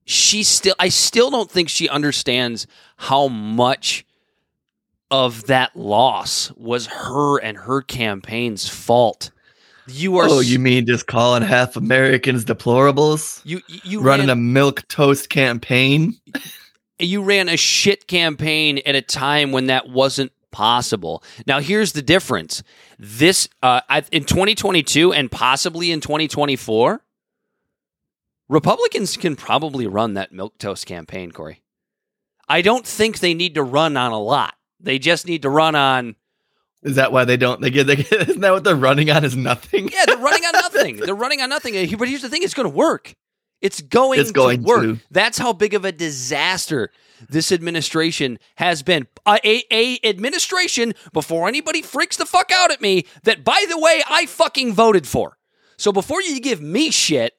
she still I still don't think she understands how much of that loss was her and her campaign's fault. You are Oh, you mean just calling half Americans deplorables? you you, Running ran, a milk toast campaign? you ran a shit campaign at a time when that wasn't possible. Now here's the difference. This uh, in 2022 and possibly in 2024, Republicans can probably run that milk toast campaign, Corey. I don't think they need to run on a lot. They just need to run on Is that why they don't? They get. They get isn't that what they're running on? Is nothing. Yeah, they're running on nothing. They're running on nothing. But here's the thing: it's going to work. It's going, It's going to work. to. That's how big of a disaster this administration has been. A, a, administration before anybody freaks the fuck out at me. That, by the way, I fucking voted for. So before you give me shit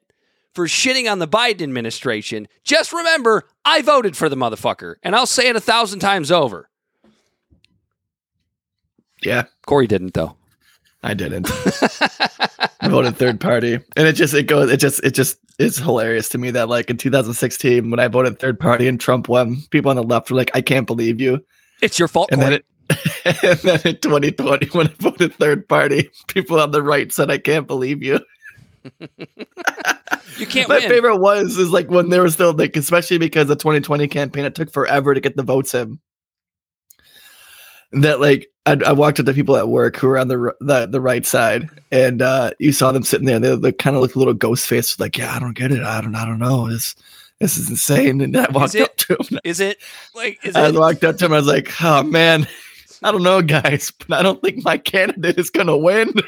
for shitting on the Biden administration, just remember I voted for the motherfucker, and I'll say it a thousand times over. Yeah, Corey didn't though. I didn't. I voted third party, and it just it goes. It just it just it's hilarious to me that like in 2016 when I voted third party and Trump won, people on the left were like, "I can't believe you," It's your fault, and Corey. then it. And then in 2020, when I voted third party, people on the right said, "I can't believe you." you can't My win. favorite was is like when there was still like, especially because the 2020 campaign, it took forever to get the votes in. That like I, I walked up to people at work who were on the the, the right side, and uh, you saw them sitting there. They, they kind of looked a little ghost faced, like, "Yeah, I don't get it. I don't. I don't know. This this is insane." And I walked it? up to him. Is it like is I it walked up to him. I was like, "Oh man, I don't know, guys, but I don't think my candidate is gonna win."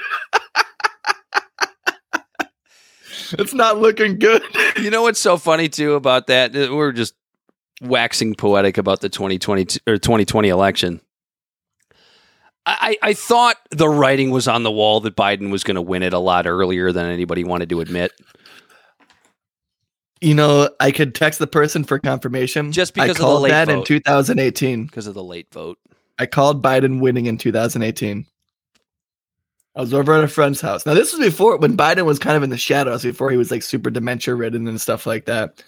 it's not looking good. You know what's so funny too about that? We're just waxing poetic about the 2020 or 2020 election. I, I thought the writing was on the wall that Biden was going to win it a lot earlier than anybody wanted to admit. You know, I could text the person for confirmation. Just I because of the called late that in 2018. because of the late vote. I called Biden winning in 2018. I was over at a friend's house. Now, this was before when Biden was kind of in the shadows, before he was like super dementia ridden and stuff like that.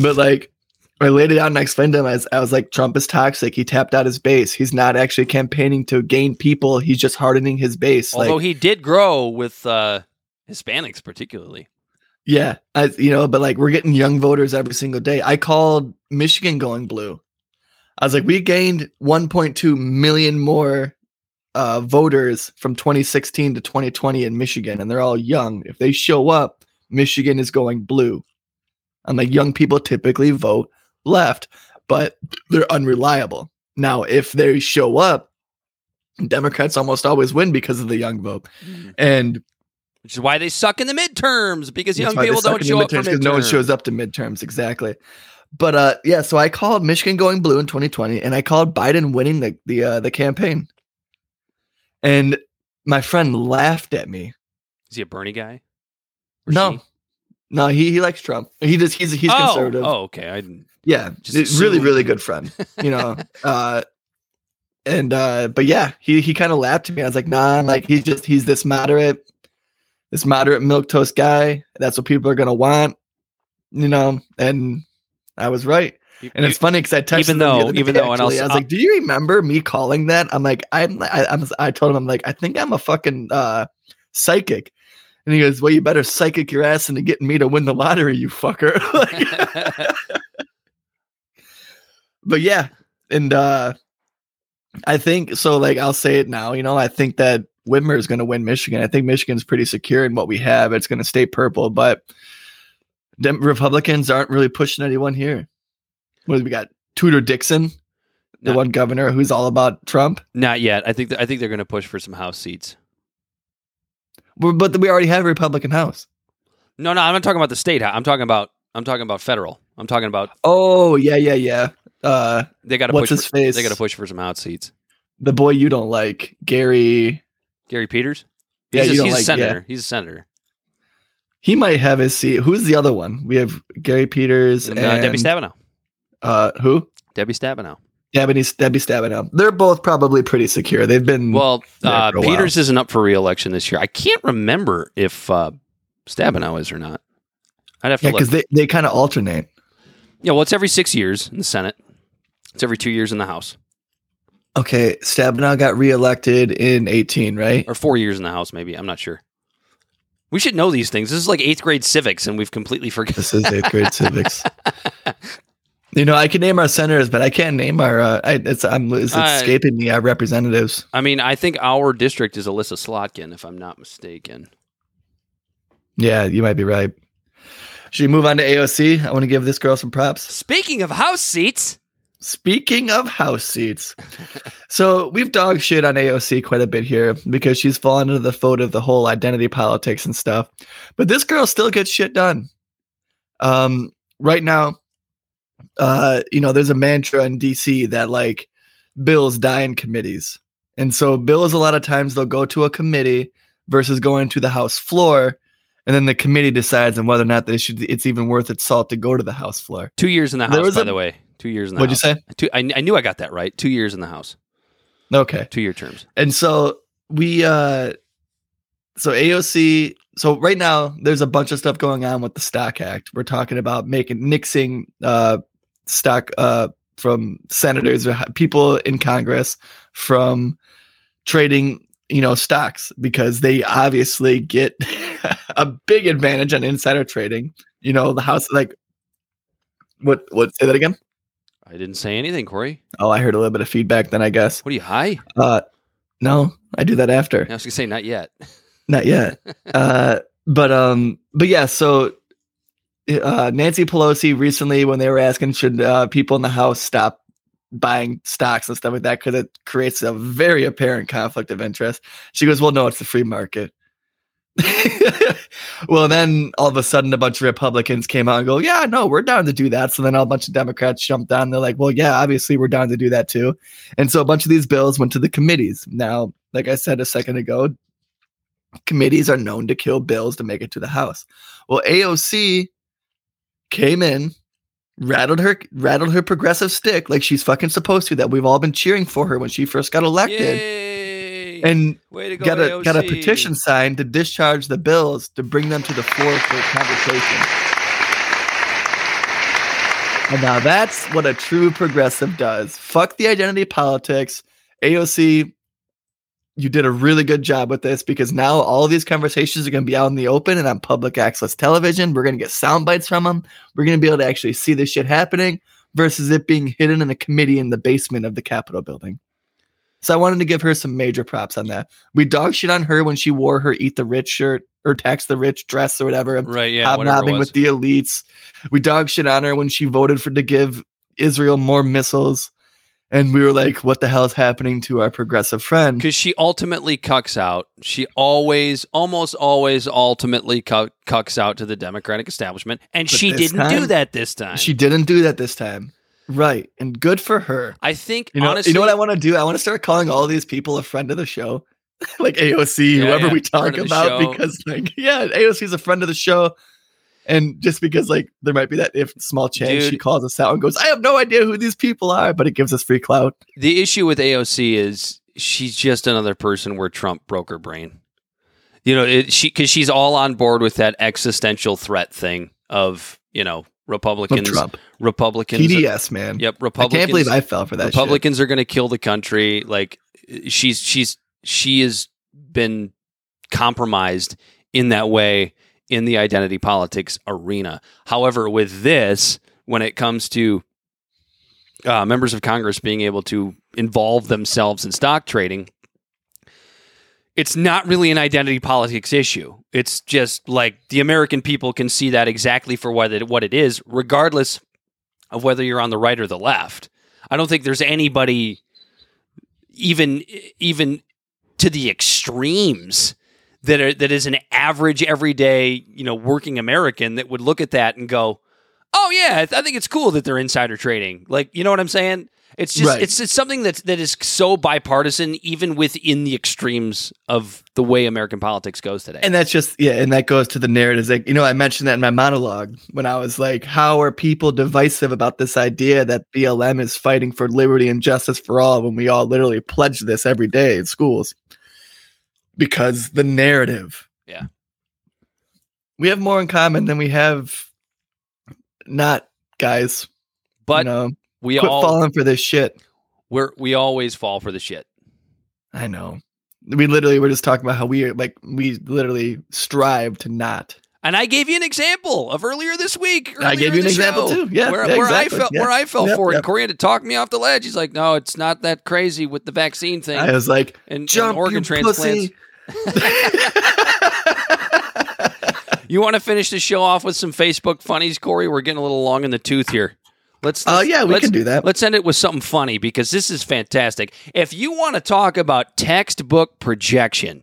But like, I laid it out and I explained to him, as I was like, Trump is toxic. He tapped out his base. He's not actually campaigning to gain people. He's just hardening his base. Although like, he did grow with uh, Hispanics, particularly. Yeah, I, you know, but like we're getting young voters every single day. I called Michigan going blue. I was like, we gained 1.2 million more uh, voters from 2016 to 2020 in Michigan, and they're all young. If they show up, Michigan is going blue. I'm like, young people typically vote left, but they're unreliable. Now, if they show up, Democrats almost always win because of the young vote. And Which is why they suck in the midterms because young people don't show up because no one shows up to midterms exactly. But uh, yeah, so I called Michigan going blue in 2020, and I called Biden winning the the uh, the campaign. And my friend laughed at me. Is he a Bernie guy? Or No, she? no, he he likes Trump. He just he's he's oh, conservative. Oh, okay. I didn't. Yeah, just really really good friend. You know, uh, and uh, but yeah, he he kind of laughed at me. I was like, nah, like he's just he's this moderate, this moderate milk toast guy. That's what people are gonna want. You know, and I was right. And it's funny because I texted Even though- even though, and I'll actually. s- I was like, "Do you remember me calling that?" I'm like, "I'm," I, I'm, I told him, "I'm like, I think I'm a fucking uh, psychic," and he goes, "Well, you better psychic your ass into getting me to win the lottery, you fucker." Like- but yeah, and uh, I think so. Like, I'll say it now. You know, I think that Whitmer is going to win Michigan. I think Michigan's pretty secure in what we have. It's going to stay purple, but Dem- Republicans aren't really pushing anyone here. What we got? Tudor Dixon, the No. one governor who's all about Trump. Not yet. I think th- I think they're going to push for some House seats. Well, But we already have a Republican House. No, no, I'm not talking about the state. House. I'm talking about I'm talking about federal. I'm talking about Oh yeah, yeah, yeah. Uh, they got to what's push. his For, face? they got to push for some out seats. the boy you don't like, Gary. Gary Peters. Yeah, he's, a, he's a senator. yeah. He's a senator. He might have his seat. Who's the other one? We have Gary Peters And, and, uh, Debbie Stabenow. Uh, who? Debbie Stabenow. Yeah, but he's that'd be Stabenow. They're both probably pretty secure. They've been Well, uh. Peters isn't up for reelection this year. I can't remember if uh, Stabenow is or not. I'd have to yeah, look. because they, they kind of alternate. yeah, well, it's every six years in the Senate. It's every two years in the House, Okay, Stabenow got reelected in 18, right? or four years in the House, maybe. I'm not sure. We should know these things. This is like eighth grade civics, and we've completely forgotten. This is eighth grade civics. You know, I can name our senators, but I can't name our. Uh, I, it's I'm it's Uh, escaping me. Our representatives. I mean, I think our district is Elissa Slotkin, if I'm not mistaken. Yeah, you might be right. Should we move on to AOC? I want to give this girl some props. Speaking of House seats, Speaking of house seats, so we've dog shit on AOC quite a bit here because she's fallen into the fold of the whole identity politics and stuff. But this girl still gets shit done. Um, right now, uh, you know, there's a mantra in DC that like bills die in committees, and so bills a lot of times they'll go to a committee versus going to the House floor, and then the committee decides on whether or not they should. It's even worth its salt to go to the House floor. two years in the House, by a- the way. Two years in the house. What'd you say? Two, I, I knew I got that right. Two years in the House. Okay. Two year terms. And so we uh so AOC so right now there's a bunch of stuff going on with the stock act. We're talking about making nixing uh stock uh from senators or people in Congress from trading, you know, stocks because they obviously get a big advantage on insider trading. You know, the house like what what say that again? I didn't say anything, Corey. Oh, I heard a little bit of feedback then I guess. What are you high? Uh no, I do that after. I was gonna say not yet. Not yet. uh, but um, but yeah. So uh, Nancy Pelosi recently, when they were asking should uh, people in the House stop buying stocks and stuff like that because it creates a very apparent conflict of interest, she goes, "Well, no, it's the free market." well, then all of a sudden, a bunch of Republicans came out and go, "Yeah, no, we're down to do that." So then a bunch of Democrats jumped on. They're like, "Well, yeah, obviously we're down to do that too." And so a bunch of these bills went to the committees. Now, like I said a second ago, committees are known to kill bills to make it to the House. Well, AOC came in, rattled her rattled her progressive stick like she's fucking supposed to. That we've all been cheering for her when she first got elected, Yay! And go, got a got a petition signed to discharge the bills to bring them to the floor for conversation. And now that's what a true progressive does. Fuck the identity politics. AOC, you did a really good job with this because now all of these conversations are going to be out in the open and on public access television. We're going to get sound bites from them. We're going to be able to actually see this shit happening versus it being hidden in a committee in the basement of the Capitol building. So I wanted to give her some major props on that. We dog shit on her when she wore her "Eat the Rich" shirt or "Tax the Rich" dress or whatever, Right, yeah, hobnobbing with the elites. We dog shit on her when she voted for to give Israel more missiles, and we were like, "What the hell is happening to our progressive friend?" because she ultimately cucks out. She always, almost always, ultimately cucks out to the Democratic establishment, and But she didn't do that this time. She didn't do that this time, right? And good for her. I think You know, honestly, you know what I want to do? I want to start calling all these people a friend of the show, like AOC, Yeah, whoever yeah, we talk friend of the about, because like, yeah, AOC is a friend of the show, and just because like there might be that if small chance she calls us out and goes, I have no idea who these people are, but it gives us free clout. the issue with AOC is she's just another person where Trump broke her brain. You know, it, she because she's all on board with that existential threat thing of you know Republicans, Trump, Republicans, TDS, man. Yep, Republicans. I can't believe I fell for that. shit. Republicans are going to kill the country. Like she's she's she has been compromised in that way in the identity politics arena. However, with this, when it comes to uh, members of Congress being able to involve themselves in stock trading, it's not really an identity politics issue. It's just like the American people can see that exactly for what it, what it is, regardless of whether you're on the right or the left. I don't think there's anybody even even to the extremes that are that is an average everyday, you know, working American that would look at that and go, "Oh yeah, I th- I think it's cool that they're insider trading." Like, you know what I'm saying? It's just Right. it's it's something that's that is so bipartisan, even within the extremes of the way American politics goes today. And that's just yeah, and that goes to the narratives. Like you know, I mentioned that in my monologue when I was like, "How are people divisive about this idea that BLM is fighting for liberty and justice for all when we all literally pledge this every day in schools?" Because the narrative, Yeah. we have more in common than we have not, guys. but you know, we quit all falling for this shit. we're we always fall for the shit. I know. We literally were just talking about how we are like we literally strive to not. And I gave you an example of earlier this week. I gave you an example show, too. Yeah, where, yeah, where exactly. I felt Yeah. where I fell Yep, for it. yep. Corey had to talk me off the ledge. He's like, "No, it's not that crazy with the vaccine thing I was like, and, and jump, organ you transplants." You want to finish the show off with some Facebook funnies, Corey? We're getting a little long in the tooth here. Let's. Oh let's- yeah, we let's- can do that. Let's end it with something funny because this is fantastic. If you want to talk about textbook projection,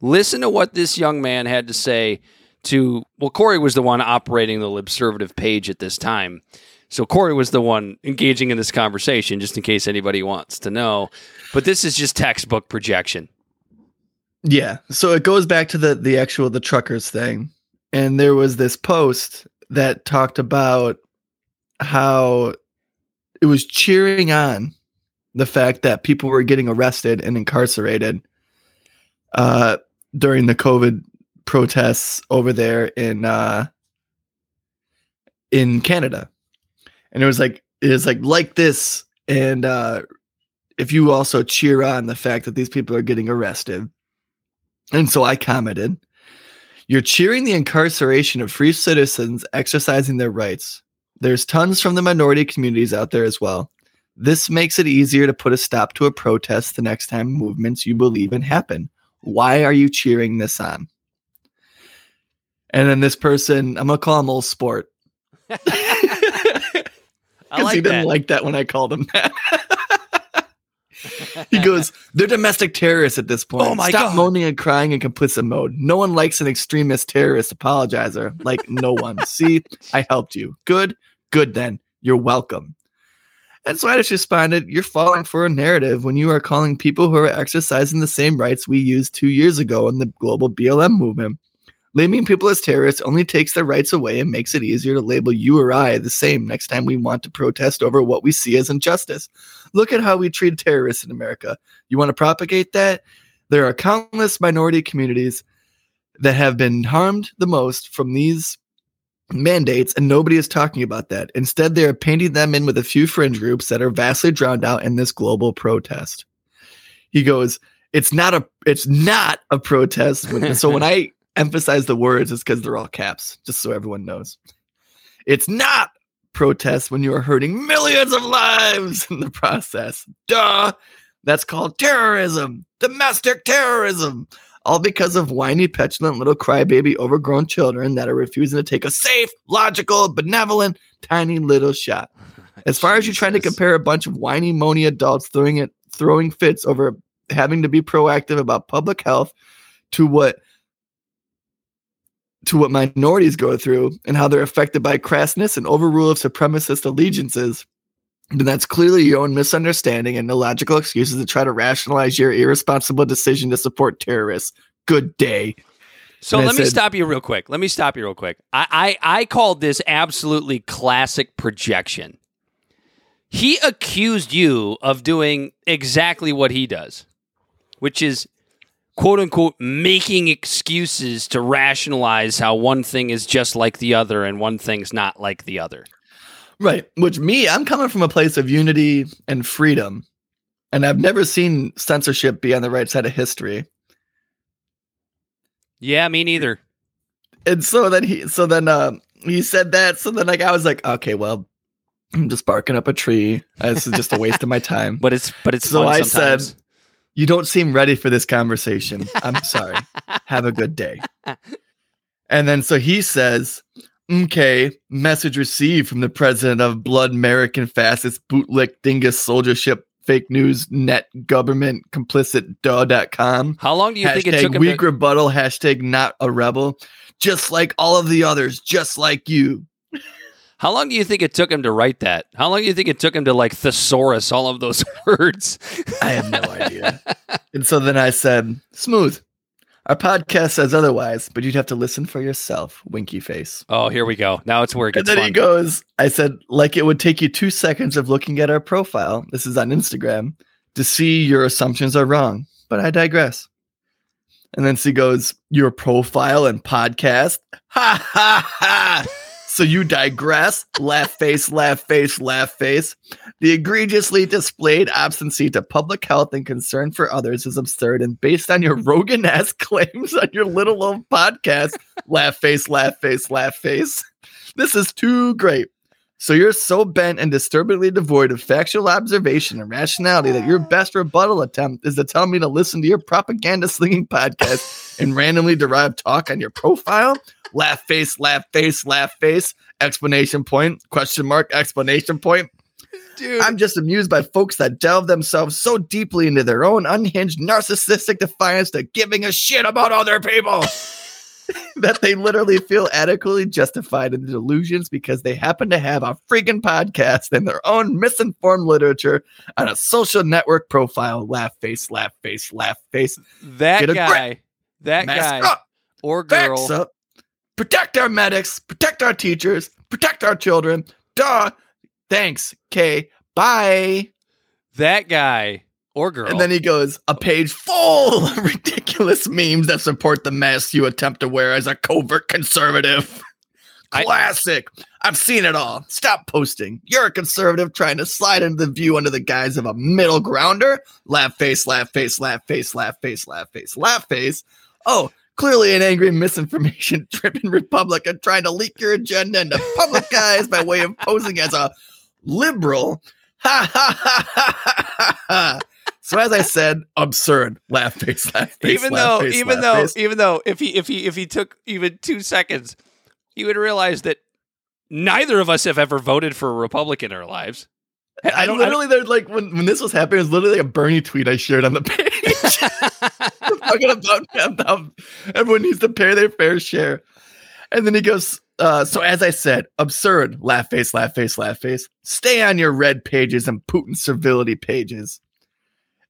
listen to what this young man had to say to. Well, Corey was the one operating the Libservative page at this time. So Corey was the one engaging in this conversation, just in case anybody wants to know. But this is just textbook projection. Yeah. So it goes back to the the actual the truckers thing. And there was this post that talked about how it was cheering on the fact that people were getting arrested and incarcerated uh during the COVID protests over there in uh in Canada. And it was like it was like like this and uh if you also cheer on the fact that these people are getting arrested and so I commented, You're cheering the incarceration of free citizens exercising their rights. There's tons from the minority communities out there as well. This makes it easier to put a stop to a protest the next time movements you believe in happen. Why are you cheering this on? And then this person, I'm gonna call him old sport. Because like he didn't that. like that when I called him that. he goes, they're domestic terrorists at this point. Oh my Stop God. moaning and crying in complicit mode. No one likes an extremist terrorist apologizer. Like no one. See, I helped you. Good, good then. You're welcome. And just responded, You're falling for a narrative when you are calling people who are exercising the same rights we used two years ago in the global BLM movement. Labeling people as terrorists only takes their rights away and makes it easier to label you or I the same next time we want to protest over what we see as injustice. Look at how we treat terrorists in America. You want to propagate that? There are countless minority communities that have been harmed the most from these mandates, and nobody is talking about that. Instead, they are painting them in with a few fringe groups that are vastly drowned out in this global protest. He goes, "It's not a, it's not a protest." So when I emphasize the words, it's because they're all caps, just so everyone knows. It's not protest when you are hurting millions of lives in the process. Duh. That's called terrorism, domestic terrorism. All because of whiny, petulant little crybaby, overgrown children that are refusing to take a safe, logical, benevolent, tiny little shot. As far as you're trying to compare a bunch of whiny, moany adults throwing it, throwing fits over having to be proactive about public health to what to what minorities go through and how they're affected by crassness and overrule of supremacist allegiances, then that's clearly your own misunderstanding and illogical excuses to try to rationalize your irresponsible decision to support terrorists. Good day. So And let me stop you real quick. Let me stop you real quick. I, I, I called this absolutely classic projection. He accused you of doing exactly what he does, which is quote unquote making excuses to rationalize how one thing is just like the other and one thing's not like the other. Right. Which me, I'm coming from a place of unity and freedom. And I've never seen censorship be on the right side of history. Yeah, me neither. And so then he so then uh he said that. So then like I was like, okay, well, I'm just barking up a tree. This is just a waste of my time. But it's but it's So I sometimes. said, You don't seem ready for this conversation. I'm sorry. Have a good day. And then so he says, Okay, message received from the president of Blood American Fastest Bootlick Dingus Soldiership Fake News Net Government Complicit Duh.com. How long do you think it Hashtag took him weak to, rebuttal, hashtag not a rebel. Just like all of the others, just like you. How long do you think it took him to write that? How long do you think it took him to like thesaurus all of those words? I have no idea. and so then I said, Smooth. Our podcast says otherwise, but you'd have to listen for yourself, winky face. Oh, here we go. Now it's where it And then fun. he goes, I said, like it would take you two seconds of looking at our profile. This is on Instagram to see your assumptions are wrong, but I digress. And then she goes, Your profile and podcast? Ha ha ha. So you digress, laugh face, laugh face, laugh face. The egregiously displayed obstinacy to public health and concern for others is absurd and based on your Rogan esque claims on your little old podcast. laugh face, laugh face, laugh face. This is too great. So you're so bent and disturbingly devoid of factual observation and rationality that your best rebuttal attempt is to tell me to listen to your propaganda slinging podcast and randomly derive talk on your profile. Laugh face, laugh face, laugh face, explanation point, question mark, explanation point. Dude, I'm just amused by folks that delve themselves so deeply into their own unhinged narcissistic defiance to giving a shit about other people that they literally feel adequately justified in the delusions because they happen to have a freaking podcast and their own misinformed literature on a social network profile. Laugh face, laugh face, laugh face. that guy, that Mask guy up, or girl, up. Protect our medics, protect our teachers, protect our children. Duh. Thanks. Okay. Bye. that guy or girl. And then he goes, a page full of ridiculous memes that support the mask you attempt to wear as a covert conservative. I- Classic. I've seen it all. Stop posting. You're a conservative trying to slide into the view under the guise of a middle grounder. Laugh face, laugh face, laugh face, laugh face, laugh face, laugh face. Oh, clearly an angry misinformation driven Republican trying to leak your agenda into public eyes by way of posing as a liberal. Ha ha ha ha ha. So as I said, absurd. Laugh face, laugh face. even laugh though face, even though face. even though if he if he if he took even two seconds he would realize that neither of us have ever voted for a republican in our lives I, I don't- I literally there's like when, when this was happening, it was literally like a Bernie tweet I shared on the page. talking about how everyone needs to pay their fair share. And then he goes, uh, so as I said, absurd, laugh face, laugh face, laugh face. Stay on your red pages and Putin servility pages.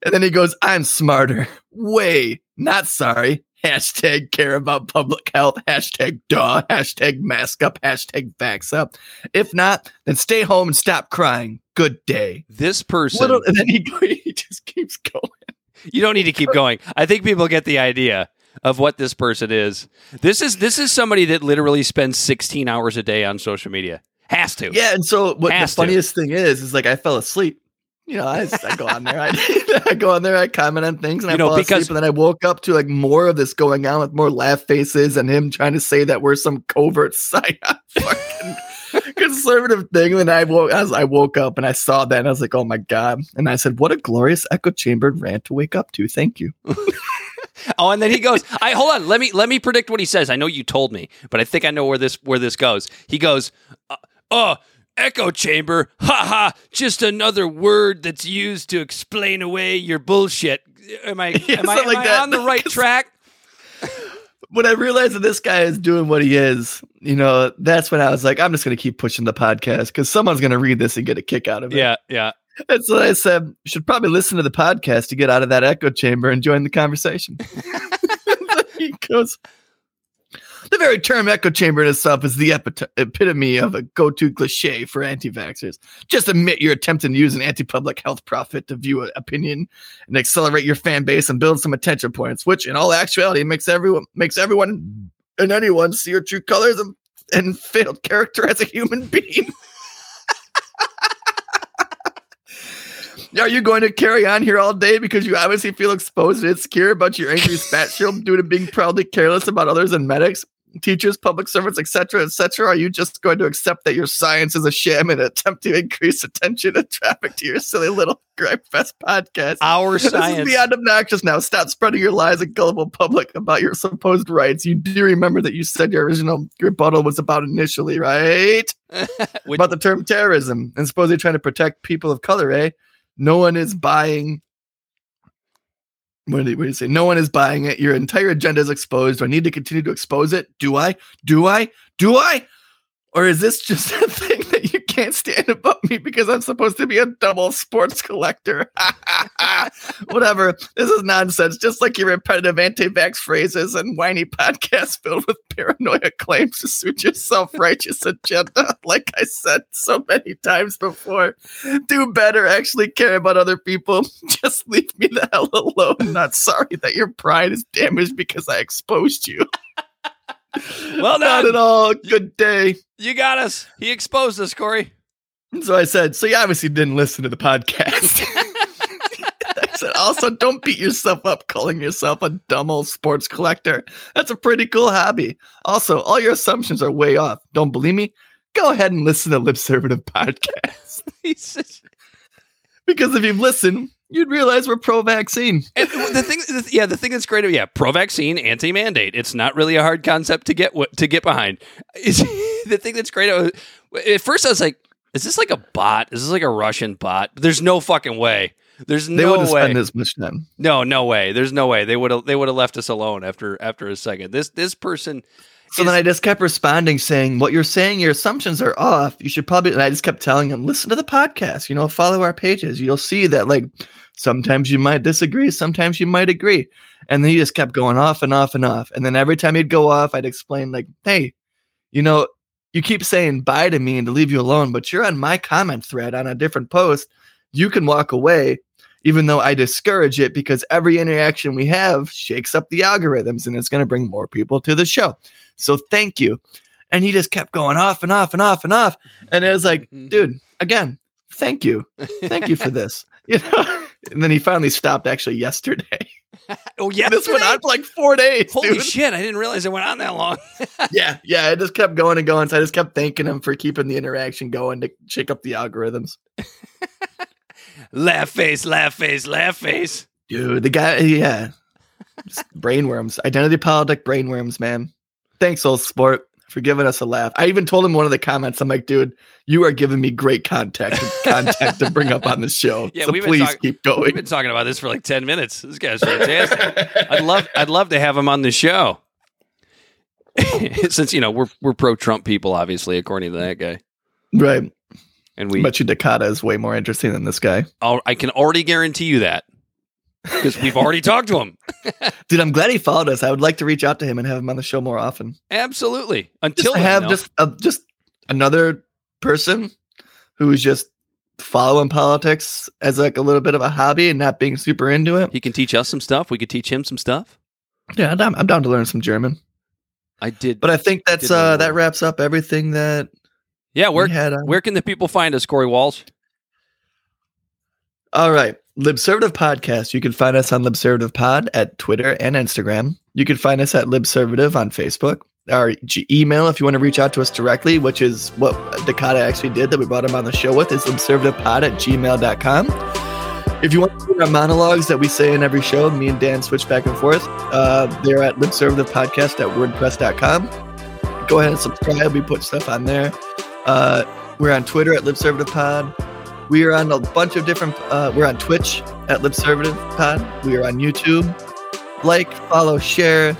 And then he goes, I'm smarter. Way, not sorry. Hashtag care about public health. Hashtag duh. Hashtag mask up. Hashtag vax up. If not, then stay home and stop crying. Good day. this person Little, and then he, he just keeps going. You don't need to keep going. I think people get the idea of what this person is. This is this is somebody that literally spends 16 hours a day on social media. Has to. Yeah, and so what Has the to. funniest thing is is like I fell asleep. You know, I, I go on there, I, I go on there, I comment on things, and You I know, fall because- asleep, and then I woke up to like more of this going on with more laugh faces and him trying to say that we're some covert psyop fucking conservative thing. And then I woke, as I woke up and I saw that, and I was like, oh my god! And I said, what a glorious echo chambered rant to wake up to. Thank you. Oh, and then he goes, "I hold on. Let me let me predict what he says. I know you told me, but I think I know where this where this goes." He goes, "Uh, uh echo chamber. Ha ha! Just another word that's used to explain away your bullshit. Am I Yeah, am I, am like I on the right track?" When I realized that this guy is doing what he is, you know, that's when I was like, I'm just going to keep pushing the podcast because someone's going to read this and get a kick out of it. Yeah, yeah. That's what I said. Should probably listen to the podcast to get out of that echo chamber and join the conversation. he goes, the very term echo chamber in itself is the epit- epitome of a go to cliche for anti vaxxers. Just admit you're attempting to use an anti public health profit to view an opinion and accelerate your fan base and build some attention points, which in all actuality makes everyone makes everyone and anyone see your true colors and, and failed character as a human being. Are you going to carry on here all day because you obviously feel exposed and insecure about your angry spat shield due to being proudly careless about others and medics, teachers, public servants, etc., etc.? Are you just going to accept that your science is a sham and attempt to increase attention and traffic to your silly little gripe fest podcast? Our This is science. beyond obnoxious now. Stop spreading your lies and gullible public about your supposed rights. You do remember that you said your original rebuttal was about initially, right? About the term terrorism and supposedly trying to protect people of color, eh? No one is buying. What you, what do you say? No one is buying it. Your entire agenda is exposed. Do I need to continue to expose it? Do I? Do I? Do I? Or is this just a thing that you can't stand about me because I'm supposed to be a double sports collector? Whatever. This is nonsense. Just like your repetitive anti vax phrases and whiny podcasts filled with paranoia claims to suit your self righteous agenda. Like I said so many times before, do better. Actually care about other people. Just leave me the hell alone. Not sorry that your pride is damaged because I exposed you. Well Not at all. Good day. You got us. He exposed us, Corey. So I said, so you obviously didn't listen to the podcast. I said, also, don't beat yourself up calling yourself a dumb old sports collector. That's a pretty cool hobby. Also, all your assumptions are way off. Don't believe me? Go ahead and listen to Libservative Podcast. Because if you've listened, you'd realize we're pro vaccine. and the thing, the- yeah, the thing that's great, yeah, pro-vaccine, anti-mandate. It's not really a hard concept to get to get behind. Is the thing that's great. uh, At first, I was like, "Is this like a bot? Is this like a Russian bot?" There's no fucking way. There's They no wouldn't way. spend this much time. No, no way. There's no way. They would have they would have left us alone after after a second. This this person So then I just kept responding saying, What you're saying, your assumptions are off. You should probably, and I just kept telling him, Listen to the podcast, you know, follow our pages. You'll see that, like, sometimes you might disagree, sometimes you might agree. And then he just kept going off and off and off. And then every time he'd go off, I'd explain, like, Hey, you know, you keep saying bye to me and to leave you alone, but you're on my comment thread on a different post. You can walk away, even though I discourage it because every interaction we have shakes up the algorithms and it's going to bring more people to the show. So thank you. And he just kept going off and off and off and off. And it was like, dude, again, thank you. Thank you for this. You know? And then he finally stopped actually yesterday. Oh yeah, this went on for like four days. Holy dude. shit! I didn't realize it went on that long. yeah, yeah. It just kept going and going. So I just kept thanking him for keeping the interaction going to shake up the algorithms. laugh face, laugh face, laugh face. Dude, the guy, yeah. Just brainworms. Identity politic brainworms, man. Thanks, old sport, for giving us a laugh. I even told him one of the comments, I'm like, dude, you are giving me great contact contact to bring up on the show. Yeah, so please talk- keep going. We've been talking about this for like ten minutes. This guy's fantastic. I'd love, I'd love to have him on the show. Since you know we're we're pro Trump people, obviously, according to that guy, right. and we, Bet you Dakota is way more interesting than this guy. al- I can already guarantee you that because we've already talked to him. Dude, I'm glad he followed us. I would like to reach out to him and have him on the show more often. Absolutely. Until then, have though, just uh, just another person who is just following politics as like a little bit of a hobby and not being super into it. he can teach us some stuff. We could teach him some stuff. Yeah, I'm down, I'm down to learn some German. I did, But I think that's uh that wraps up everything that yeah. Where we had where can the people find us, Corey Walsh? All right. Libservative Podcast. You can find us on Libservative Pod at Twitter and Instagram. You can find us at Libservative on Facebook. Our g- email, if you want to reach out to us directly, which is what Dakota actually did that we brought him on the show with, is libservativepod at gmail.com. If you want to hear our monologues that we say in every show, me and Dan switch back and forth. Uh, they're at libservativepodcast at wordpress.com. Go ahead and subscribe. We put stuff on there. Uh, we're on Twitter at libservativepod. We are on a bunch of different. Uh, we're on Twitch at Libservative Pod. We are on YouTube. Like, follow, share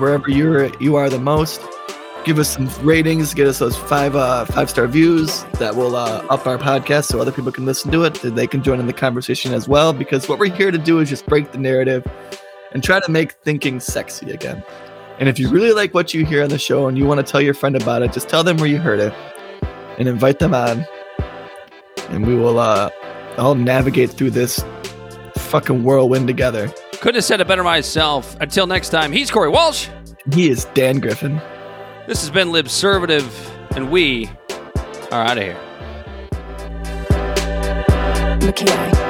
wherever you're you are the most. Give us some ratings. Get us those five uh, five star views that will uh, up our podcast so other people can listen to it. They can join in the conversation as well. Because what we're here to do is just break the narrative and try to make thinking sexy again. And if you really like what you hear on the show and you want to tell your friend about it, just tell them where you heard it and invite them on and we will uh all navigate through this fucking whirlwind together. Couldn't have said it better myself. Until next time, he's Corey Walsh. He is Dan Griffin. This has been Libservative, and we are out of here. Mackay Beats.